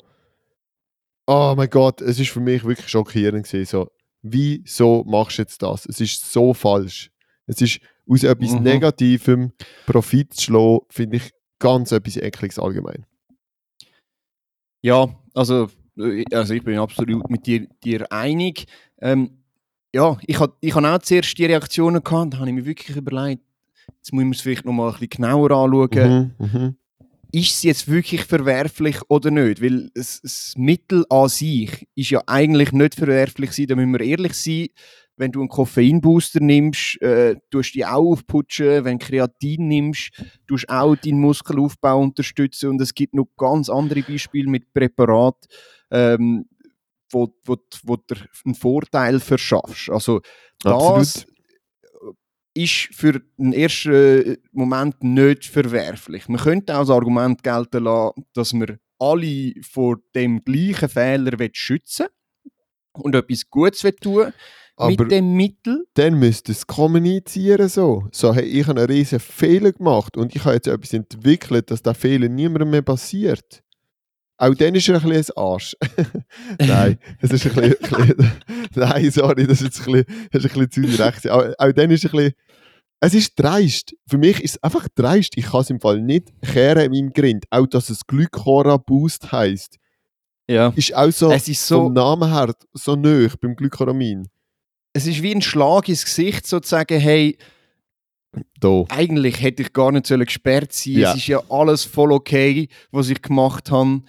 oh mein Gott, es ist für mich wirklich schockierend gewesen, so, wieso machst du jetzt das? Es ist so falsch. Es ist aus etwas mhm. Negativem Profit zu schlagen, finde ich ganz etwas Ekliges allgemein. Ja, also, äh, also ich bin absolut mit dir, dir einig. Ähm, ja, ich hatte ich hab auch zuerst die Reaktionen gehabt, da habe ich mir wirklich überlegt, jetzt muss man es vielleicht noch mal ein bisschen genauer anschauen. Mhm, mh. Ist es jetzt wirklich verwerflich oder nicht? Weil das, das Mittel an sich ist ja eigentlich nicht verwerflich da müssen wir ehrlich sein wenn du einen Koffeinbooster nimmst, äh, tust du dich auch aufputschen. Wenn du Kreatin nimmst, tust du auch deinen Muskelaufbau unterstützen. Und es gibt noch ganz andere Beispiele mit Präparaten, ähm, wo, wo, wo du einen Vorteil verschaffst. Also das Absolut. Ist für den ersten Moment nicht verwerflich. Man könnte auch das Argument gelten lassen, dass wir alle vor dem gleichen Fehler schützen und etwas Gutes tun Aber mit dem Mittel. dann müsst ihr es kommunizieren so. So, hey, ich habe einen riesen Fehler gemacht und ich habe jetzt etwas entwickelt, dass der Fehler niemandem mehr passiert. Auch dann ist er ein bisschen ein Arsch. Nein, es ist ein bisschen, ein bisschen Nein, sorry, das ist jetzt ein bisschen, das ist ein bisschen zu direkt. Auch, auch dann ist er ein bisschen... Es ist dreist. Für mich ist es einfach dreist. Ich kann es im Fall nicht kehren in meinem Grind. Auch, dass es Glycora Boost heisst, Ja. ist auch so, Es ist so- vom Namen her so nöch beim Glycoramin. Es ist wie ein Schlag ins Gesicht, so zu sagen, hey, Da. eigentlich hätte ich gar nicht sollen gesperrt sein Ja. Es ist ja alles voll okay, was ich gemacht habe.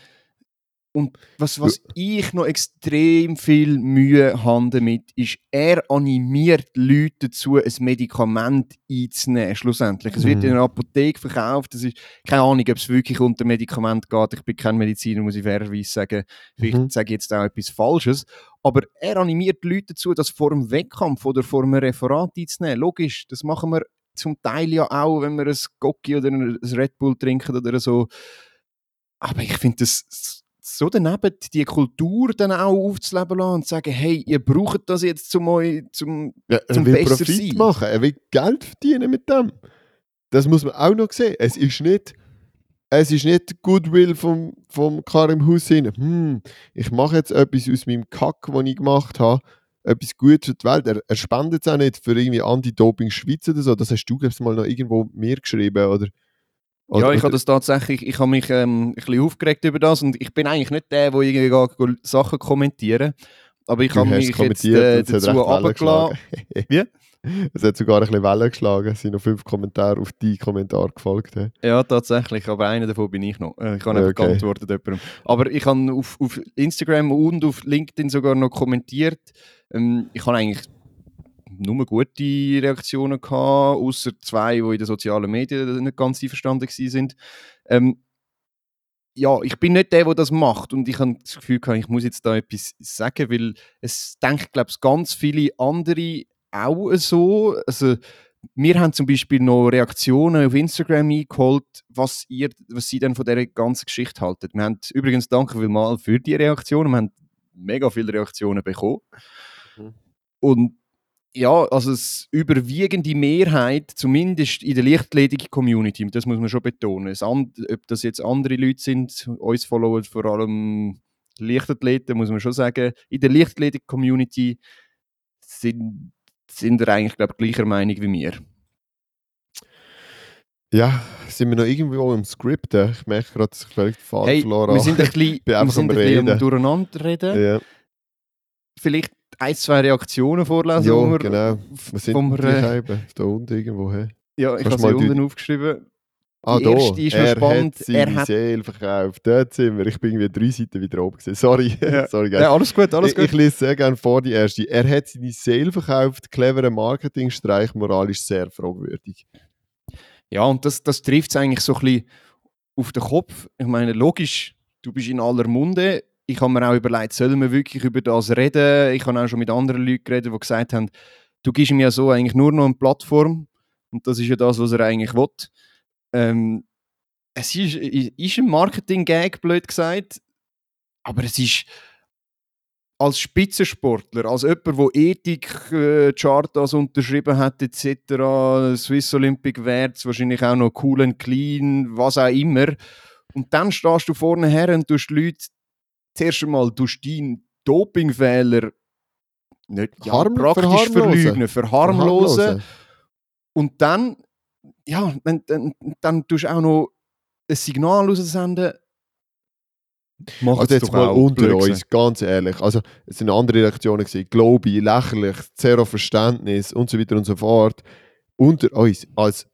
Und was, was ich noch extrem viel Mühe habe damit, ist, er animiert Leute dazu, ein Medikament einzunehmen, schlussendlich. Es wird Mhm. in einer Apotheke verkauft, es ist keine Ahnung, ob es wirklich unter Medikament geht. Ich bin kein Mediziner, muss ich fairerweise sagen. Vielleicht Mhm. sage ich jetzt auch etwas Falsches. Aber er animiert Leute dazu, das vor dem Wettkampf oder vor einem Referat einzunehmen. Logisch, das machen wir zum Teil ja auch, wenn wir ein Gocki oder ein Red Bull trinken oder so. Aber ich finde das so daneben, die Kultur dann auch aufzuleben lassen und zu sagen, hey, ihr braucht das jetzt zum euch, zum Ja, er zum will besser Profit sein. machen, er will Geld verdienen mit dem. Das muss man auch noch sehen. Es ist nicht, es ist nicht Goodwill vom, vom Karim Hussein. Hm, ich mache jetzt etwas aus meinem Kack, den ich gemacht habe, etwas Gutes für die Welt. Er, er spendet es auch nicht für irgendwie Anti-Doping Schweiz oder so. Das hast du, glaube ich, mal noch irgendwo mir geschrieben, oder? Ja, Oder- ich habe das tatsächlich, ich habe mich ähm, ein bisschen aufgeregt über das und ich bin eigentlich nicht der, der irgendwie Sachen kommentieren. Aber ich habe mich jetzt äh, dazu runtergelassen. Wie? Es hat sogar ein bisschen Wellen geschlagen. Es sind noch fünf Kommentare auf die Kommentar gefolgt. hä? Ja, tatsächlich, aber einer davon bin ich noch. Äh, Ich habe einfach Okay. geantwortet jemandem. Aber ich habe auf, auf Instagram und auf LinkedIn sogar noch kommentiert. Ähm, ich habe eigentlich nur gute Reaktionen gehabt, außer zwei, die in den sozialen Medien nicht ganz einverstanden waren. Ähm, ja, ich bin nicht der, der das macht und ich habe das Gefühl gehabt, ich muss jetzt da etwas sagen, weil es denkt, glaube ich, ganz viele andere auch so. Also, wir haben zum Beispiel noch Reaktionen auf Instagram eingeholt, was, ihr, was sie dann von dieser ganzen Geschichte halten. Wir haben übrigens danke vielmals für die Reaktionen. Wir haben mega viele Reaktionen bekommen. Mhm. Und ja, also es überwiegende Mehrheit, zumindest in der Lichtledig-Community, das muss man schon betonen, ob das jetzt andere Leute sind, uns followen vor allem Lichtathleten, muss man schon sagen, in der Lichtledig-Community sind, sind wir eigentlich, glaube ich, gleicher Meinung wie wir. Ja, sind wir noch irgendwo im Skript? Ich merke gerade, dass ich den Faden Hey, verloren wir sind ein habe. bisschen, wir sind ein bisschen Reden. Durcheinander reden. Ja, Vielleicht ein, zwei Reaktionen vorlesen. ja wir- genau. Wir sind vom, gleich äh, eben, da unten irgendwo. Hä? Ja, ich habe sie die- unten aufgeschrieben. Ah, Die da. erste ist er spannend. hat seine Er hat- Seele verkauft. Dort sind wir. Ich bin irgendwie drei Seiten wieder oben gesehen. Sorry. Ja. Sorry, guys. Ja, alles gut, alles ich, gut. ich lese sehr gerne vor die erste. Er hat seine Seele verkauft. Cleverer Marketingstreich, moralisch sehr fragwürdig. Ja, und das, das trifft es eigentlich so ein bisschen auf den Kopf. Ich meine, logisch, du bist in aller Munde. Ich habe mir auch überlegt, sollen wir wirklich über das reden? Ich habe auch schon mit anderen Leuten geredet, die gesagt haben, du gibst ihm ja so eigentlich nur noch eine Plattform. Und das ist ja das, was er eigentlich will. Ähm, es ist, ist ein Marketing-Gag, blöd gesagt. Aber es ist als Spitzensportler, als jemand, der Ethik-Chartas unterschrieben hat, etc., Swiss Olympic Werts, wahrscheinlich auch noch cool and clean, was auch immer. Und dann stehst du vorne her und tust Leute zuerst einmal durch deinen Dopingfehler nicht ja, praktisch verleugnen, verharmlosen. Verharmlosen. Und dann, ja, dann, dann, dann tust du auch noch ein Signal raussenden. Mach Also jetzt mal unter blöd uns, ganz ehrlich. Also es sind andere Reaktionen gewesen. Ich, lächerlich, zero Verständnis und so weiter und so fort. Unter uns als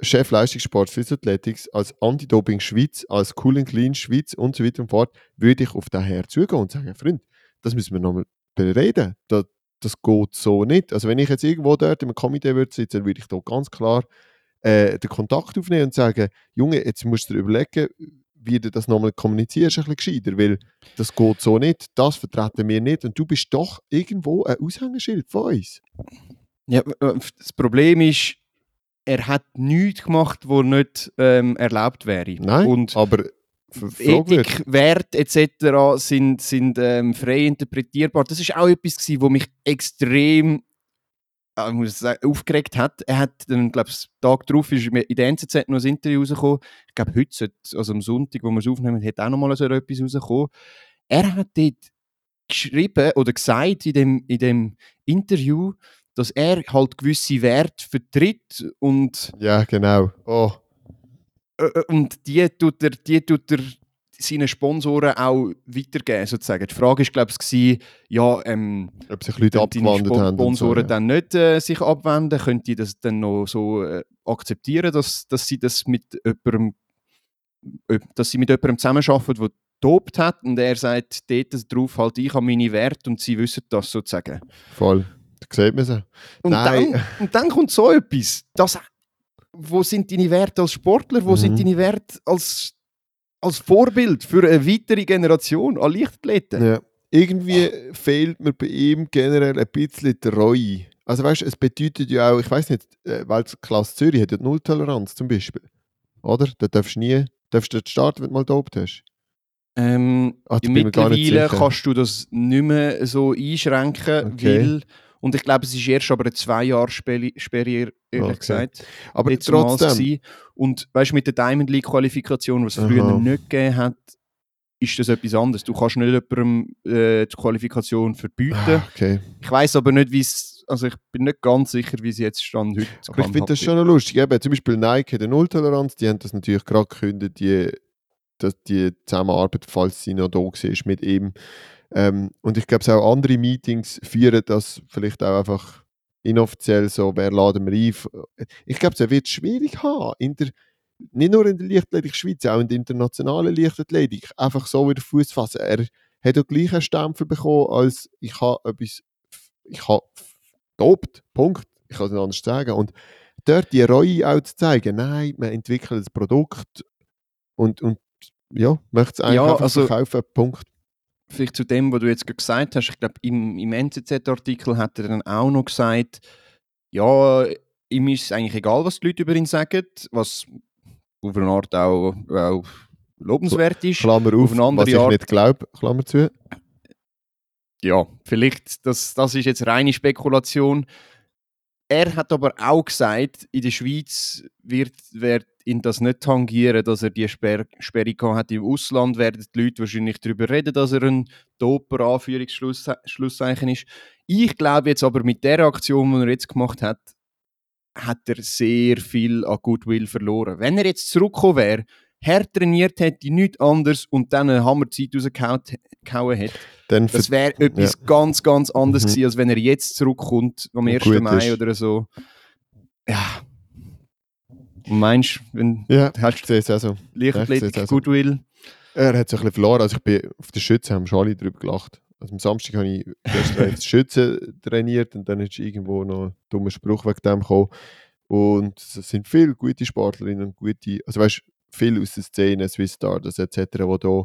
Chef Leistungssport Physiothletics, als Anti-Doping Schweiz, als Cool and Clean Schweiz und so weiter und fort, würde ich auf den Herr zugehen und sagen, Freund, das müssen wir nochmal bereden. Das, das geht so nicht. Also wenn ich jetzt irgendwo dort im Komitee würde sitzen, würde ich da ganz klar äh, den Kontakt aufnehmen und sagen, Junge, jetzt musst du dir überlegen, wie du das nochmal kommunizierst, ein bisschen gescheiter, weil das geht so nicht, das vertreten wir nicht und du bist doch irgendwo ein Aushängeschild von uns. Ja, das Problem ist, er hat nichts gemacht, was nicht ähm, erlaubt wäre. Nein, Und aber. Ethik, Wert etc. sind, sind ähm, frei interpretierbar. Das ist auch etwas, gewesen, wo mich extrem äh, muss sagen, aufgeregt hat. Er hat dann, glaube ich, Tag darauf ist in der NZZ noch ein Interview rausgekommen. Ich glaube, heute, sollte, also am Sonntag, wo wir es aufnehmen, hat auch noch mal so etwas rausgekommen. Er hat dort geschrieben oder gesagt in dem, in dem Interview, dass er halt gewisse Werte vertritt und Ja, genau. Oh, und die tut er, die tut er seinen Sponsoren auch weitergeben, sozusagen. Die Frage war, glaube ich, gewesen, ja, ähm, ob sich Leute abgewandelt haben. und so, Sponsoren ja. dann nicht äh, sich abwenden, können die das dann noch so äh, akzeptieren, dass, dass sie das mit jemandem, dass sie mit jemandem zusammenarbeiten, der dopt hat und er sagt dort drauf halt, ich habe meine Werte und sie wissen das sozusagen. Voll. Da sieht man sie. Und, Nein. Dann, und dann kommt so etwas. Das, wo sind deine Werte als Sportler? Wo Mhm. sind deine Werte als, als Vorbild für eine weitere Generation an Leichtathleten? Ja. Irgendwie fehlt mir bei ihm generell ein bisschen die Reue. Also weißt du, es bedeutet ja auch, ich weiß nicht, äh, Weltklasse Zürich hat ja Nulltoleranz zum Beispiel. Oder? Da darfst du nie, darfst du starten, wenn du mal dopt hast. Ähm, Ah, gar nicht mittlerweile kannst du das nicht mehr so einschränken, Okay. weil, und ich glaube, es ist erst aber eine zwei Jahre Sperre, ehrlich Okay. gesagt. Aber jetzt trotzdem, gewesen. Und weißt du, mit der Diamond League Qualifikation, was es früher Aha. nicht gegeben hat, ist das etwas anderes. Du kannst nicht jemandem äh, die Qualifikation verbieten. Ah, okay. Ich weiß aber nicht, wie es, also ich bin nicht ganz sicher, wie es jetzt stand heute. Aber ich finde das schon noch lustig. Eben, zum Beispiel Nike hat eine Nulltoleranz, die haben das natürlich gerade gekündigt, die, dass die Zusammenarbeit, falls sie noch da war, mit ihm. Ähm, und ich glaube, auch andere Meetings führen das vielleicht auch einfach inoffiziell so, wer laden wir ein. Ich glaube, es wird schwierig haben, in der, nicht nur in der Leichtathletik Schweiz, auch in der internationalen Leichtathletik, einfach so wieder Fuß fassen. Er hat ja gleich einen Stempel bekommen, als ich habe etwas, ich habe dopt, Punkt. Ich kann es nicht anders sagen. Und dort die Reue auch zu zeigen, nein, man entwickelt ein Produkt und, und ja, möchte es eigentlich Ja, einfach also- verkaufen, Punkt. Vielleicht zu dem, was du jetzt gerade gesagt hast, ich glaube, im, im NZZ-Artikel hat er dann auch noch gesagt, ja, ihm ist es eigentlich egal, was die Leute über ihn sagen, was auf eine Art auch, auch lobenswert ist. Klammer auf, eine andere was ich Art. nicht glaube, Klammer zu. Ja, vielleicht, das, das ist jetzt reine Spekulation. Er hat aber auch gesagt, in der Schweiz wird, wird ihn das nicht tangieren, dass er die Sperr Sperre hat. Im Ausland werden die Leute wahrscheinlich darüber reden, dass er ein Doper Anführungsschlusszeichen ist. Ich glaube jetzt aber mit der Aktion, die er jetzt gemacht hat, hat er sehr viel an Goodwill verloren. Wenn er jetzt zurückgekommen wäre, hart trainiert hätte, nichts anderes und dann eine Hammerzeit rausgehauen hätte, Dann das wäre etwas ganz, ganz anderes Mhm. gewesen, als wenn er jetzt zurückkommt am Und 1. gut Mai ist. oder so. Ja. Und Meinst du, wenn ja, hast ich sehe es auch so. Ja, ich Leichtathletik. Goodwill? Er hat sich ein bisschen verloren. Also ich bin auf der Schütze, haben schon alle darüber gelacht. Also am Samstag habe ich gestern jetzt Schütze trainiert und dann ist irgendwo noch ein dummer Spruch wegen dem gekommen. Und es sind viele gute Sportlerinnen und gute, also weißt du, viele aus der Szene, Swiss Stardust etc., die da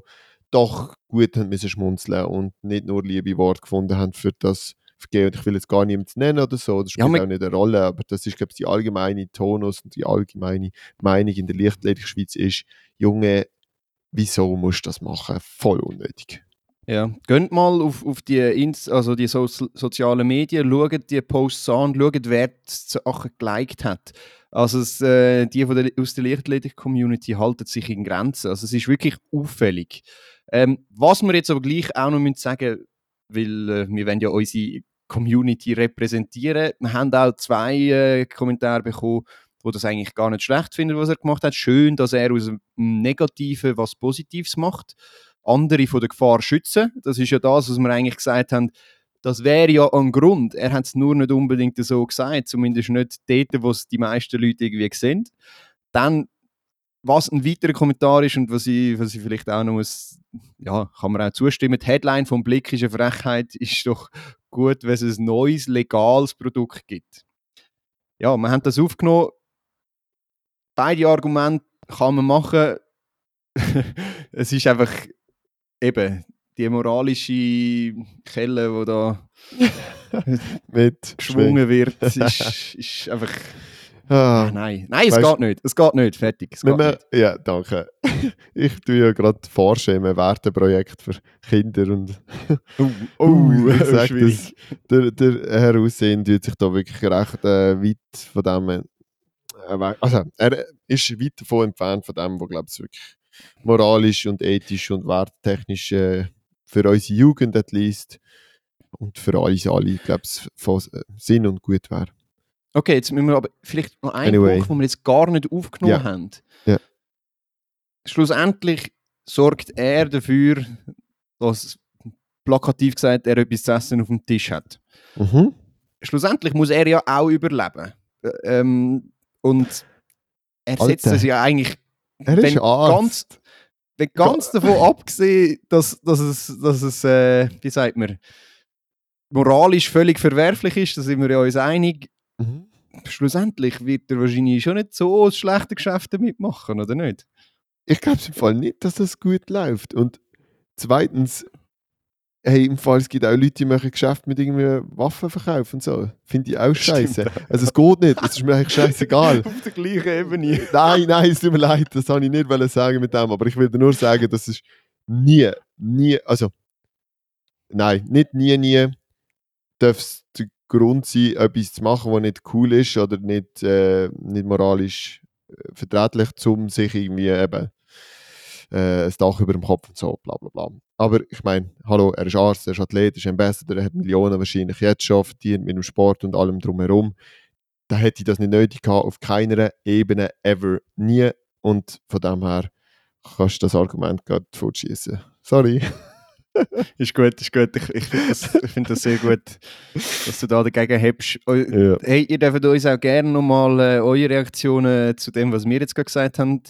doch gut haben müssen schmunzeln und nicht nur liebe Worte gefunden haben für das Vergehen. Und ich will jetzt gar niemanden nennen oder so, das Ja, spielt man- auch nicht eine Rolle, aber das ist, glaube ich, die allgemeine Tonus und die allgemeine Meinung in der Leichtathletik-Schweiz ist, Junge, wieso musst du das machen? Voll unnötig. Ja. Geht mal auf, auf die, also die so sozialen Medien, schaut die Posts an, schaut, wer die Sachen geliked hat. Also es, äh, die von der, aus der Leichtathletik-Community halten sich in Grenzen. Also es ist wirklich auffällig. Ähm, was wir jetzt aber gleich auch noch müssen sagen weil äh, wir wollen ja unsere Community repräsentieren. Wir haben auch zwei äh, Kommentare bekommen, wo das eigentlich gar nicht schlecht finden, was er gemacht hat. Schön, dass er aus dem Negativen was Positives macht. Andere von der Gefahr schützen. Das ist ja das, was wir eigentlich gesagt haben. Das wäre ja ein Grund. Er hat es nur nicht unbedingt so gesagt, zumindest nicht dort, wo es die meisten Leute irgendwie sehen. Dann, was ein weiterer Kommentar ist und was ich, was ich vielleicht auch noch muss, ja, kann man auch zustimmen. Die Headline vom Blick ist eine Frechheit, ist doch gut, wenn es ein neues, legales Produkt gibt. Ja, wir haben das aufgenommen. Beide Argumente kann man machen. es ist einfach eben die moralische Kelle, die da Mit geschwungen wird, ist, ist einfach Ah, Nein, nein, es Weißt- geht nicht. Es geht nicht. Fertig. Es geht wir, nicht. ja, danke. ich tue ja gerade forschen im Werteprojekt für Kinder und Oh, Uh, ich sag schwierig. der, der Herr Hussein tut sich da wirklich recht äh, weit von dem. Äh, also, er ist weit davon entfernt von dem, was, glaube ich, wirklich moralisch und ethisch und werttechnisch äh, für unsere Jugend at least und für uns alle, glaube ich, von äh, Sinn und gut wäre. Okay, jetzt müssen wir aber vielleicht noch einen Anyway. Punkt, den wir jetzt gar nicht aufgenommen Ja. haben. Ja. Schlussendlich sorgt er dafür, dass plakativ gesagt er etwas zu essen auf dem Tisch hat. Mhm. Schlussendlich muss er ja auch überleben. Ä- Ähm, und er setzt Alter. es ja eigentlich Er Wenn ist Arzt. ganz, wenn ganz davon abgesehen, dass, dass es, dass es äh, wie sagt man, moralisch völlig verwerflich ist, da sind wir ja uns einig. Mhm. Schlussendlich wird er wahrscheinlich schon nicht so schlechte Geschäfte mitmachen, oder nicht? Ich glaube im Fall nicht, dass das gut läuft. Und zweitens, hey, im Fall, es gibt auch Leute, die machen Geschäft mit irgendwie Waffenverkauf und so. Finde ich auch scheiße. Also es geht nicht, es ist mir eigentlich scheißegal. Auf der gleichen Ebene. nein, nein, es tut mir leid, das wollte ich nicht sagen mit dem, aber ich will nur sagen, das ist nie, nie, also nein, nicht nie, nie darf es der Grund sein, etwas zu machen, was nicht cool ist oder nicht, äh, nicht moralisch äh, verträglich, um sich irgendwie eben äh, ein Dach über dem Kopf und so, bla bla bla. Aber ich meine, hallo, er ist Arzt, er ist Athlet, er ist Ambassador, er hat Millionen wahrscheinlich jetzt schon verdient mit dem Sport und allem drumherum. Da hätte ich das nicht nötig gehabt, auf keiner Ebene, ever, nie. Und von dem her kannst du das Argument gerade fortschießen. Sorry. Ist gut, ist gut. Ich, ich finde das, ich find das sehr gut, dass du da dagegen hebst. Ja. Hey, ihr dürft uns auch gerne nochmal äh, eure Reaktionen zu dem, was wir jetzt gerade gesagt haben,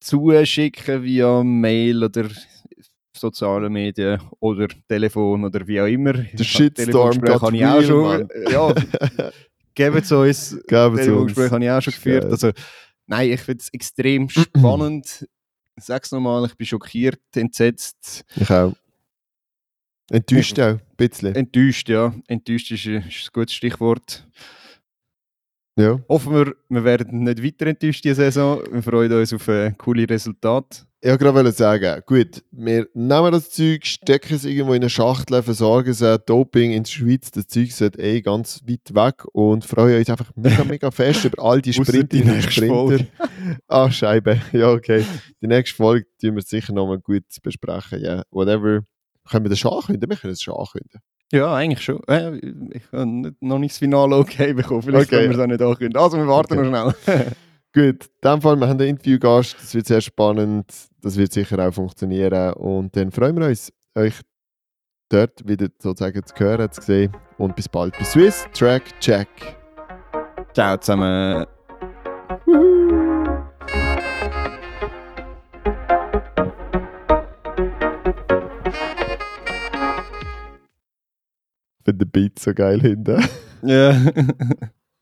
zuschicken via Mail oder soziale Medien oder Telefon oder wie auch immer. Der Shitstorm habe ich auch schon. Ja. Geben Sie uns. Telefongespräch habe ich auch schon geführt. Also, nein, ich finde es extrem spannend. Sag's nochmal, ich bin schockiert, entsetzt, Ich auch. Enttäuscht auch, ein bisschen. enttäuscht, ja. Enttäuscht ist, ein- ist ein gutes Stichwort. Ja. Hoffen wir, wir werden nicht weiter enttäuscht diese Saison. Wir freuen uns auf äh, coole Resultate. Ich wollte gerade sagen, gut, wir nehmen das Zeug, stecken es irgendwo in eine Schachtel, versorgen es, Doping in der Schweiz, das Zeug sollte eh ganz weit weg und freuen uns einfach mega, mega fest über all die Sprinterinnen und Sprinter. Ah, Scheibe. Ja, okay. Die nächste Folge tun wir sicher nochmal gut besprechen. Ja, whatever. Können wir das schon ankündigen? Wir können das schon ankündigen. Ja, eigentlich schon. Äh, ich habe noch nicht das Finale okay bekommen. Vielleicht Okay. können wir es auch nicht ankündigen. Also, wir warten Okay. noch schnell. Gut, in dem Fall, wir haben einen Interviewgast, das wird sehr spannend, das wird sicher auch funktionieren und dann freuen wir uns, euch dort wieder sozusagen zu hören, zu sehen und bis bald bei Swiss Track Check. Ciao zusammen. Ich finde den Beat so geil hinten. Ja.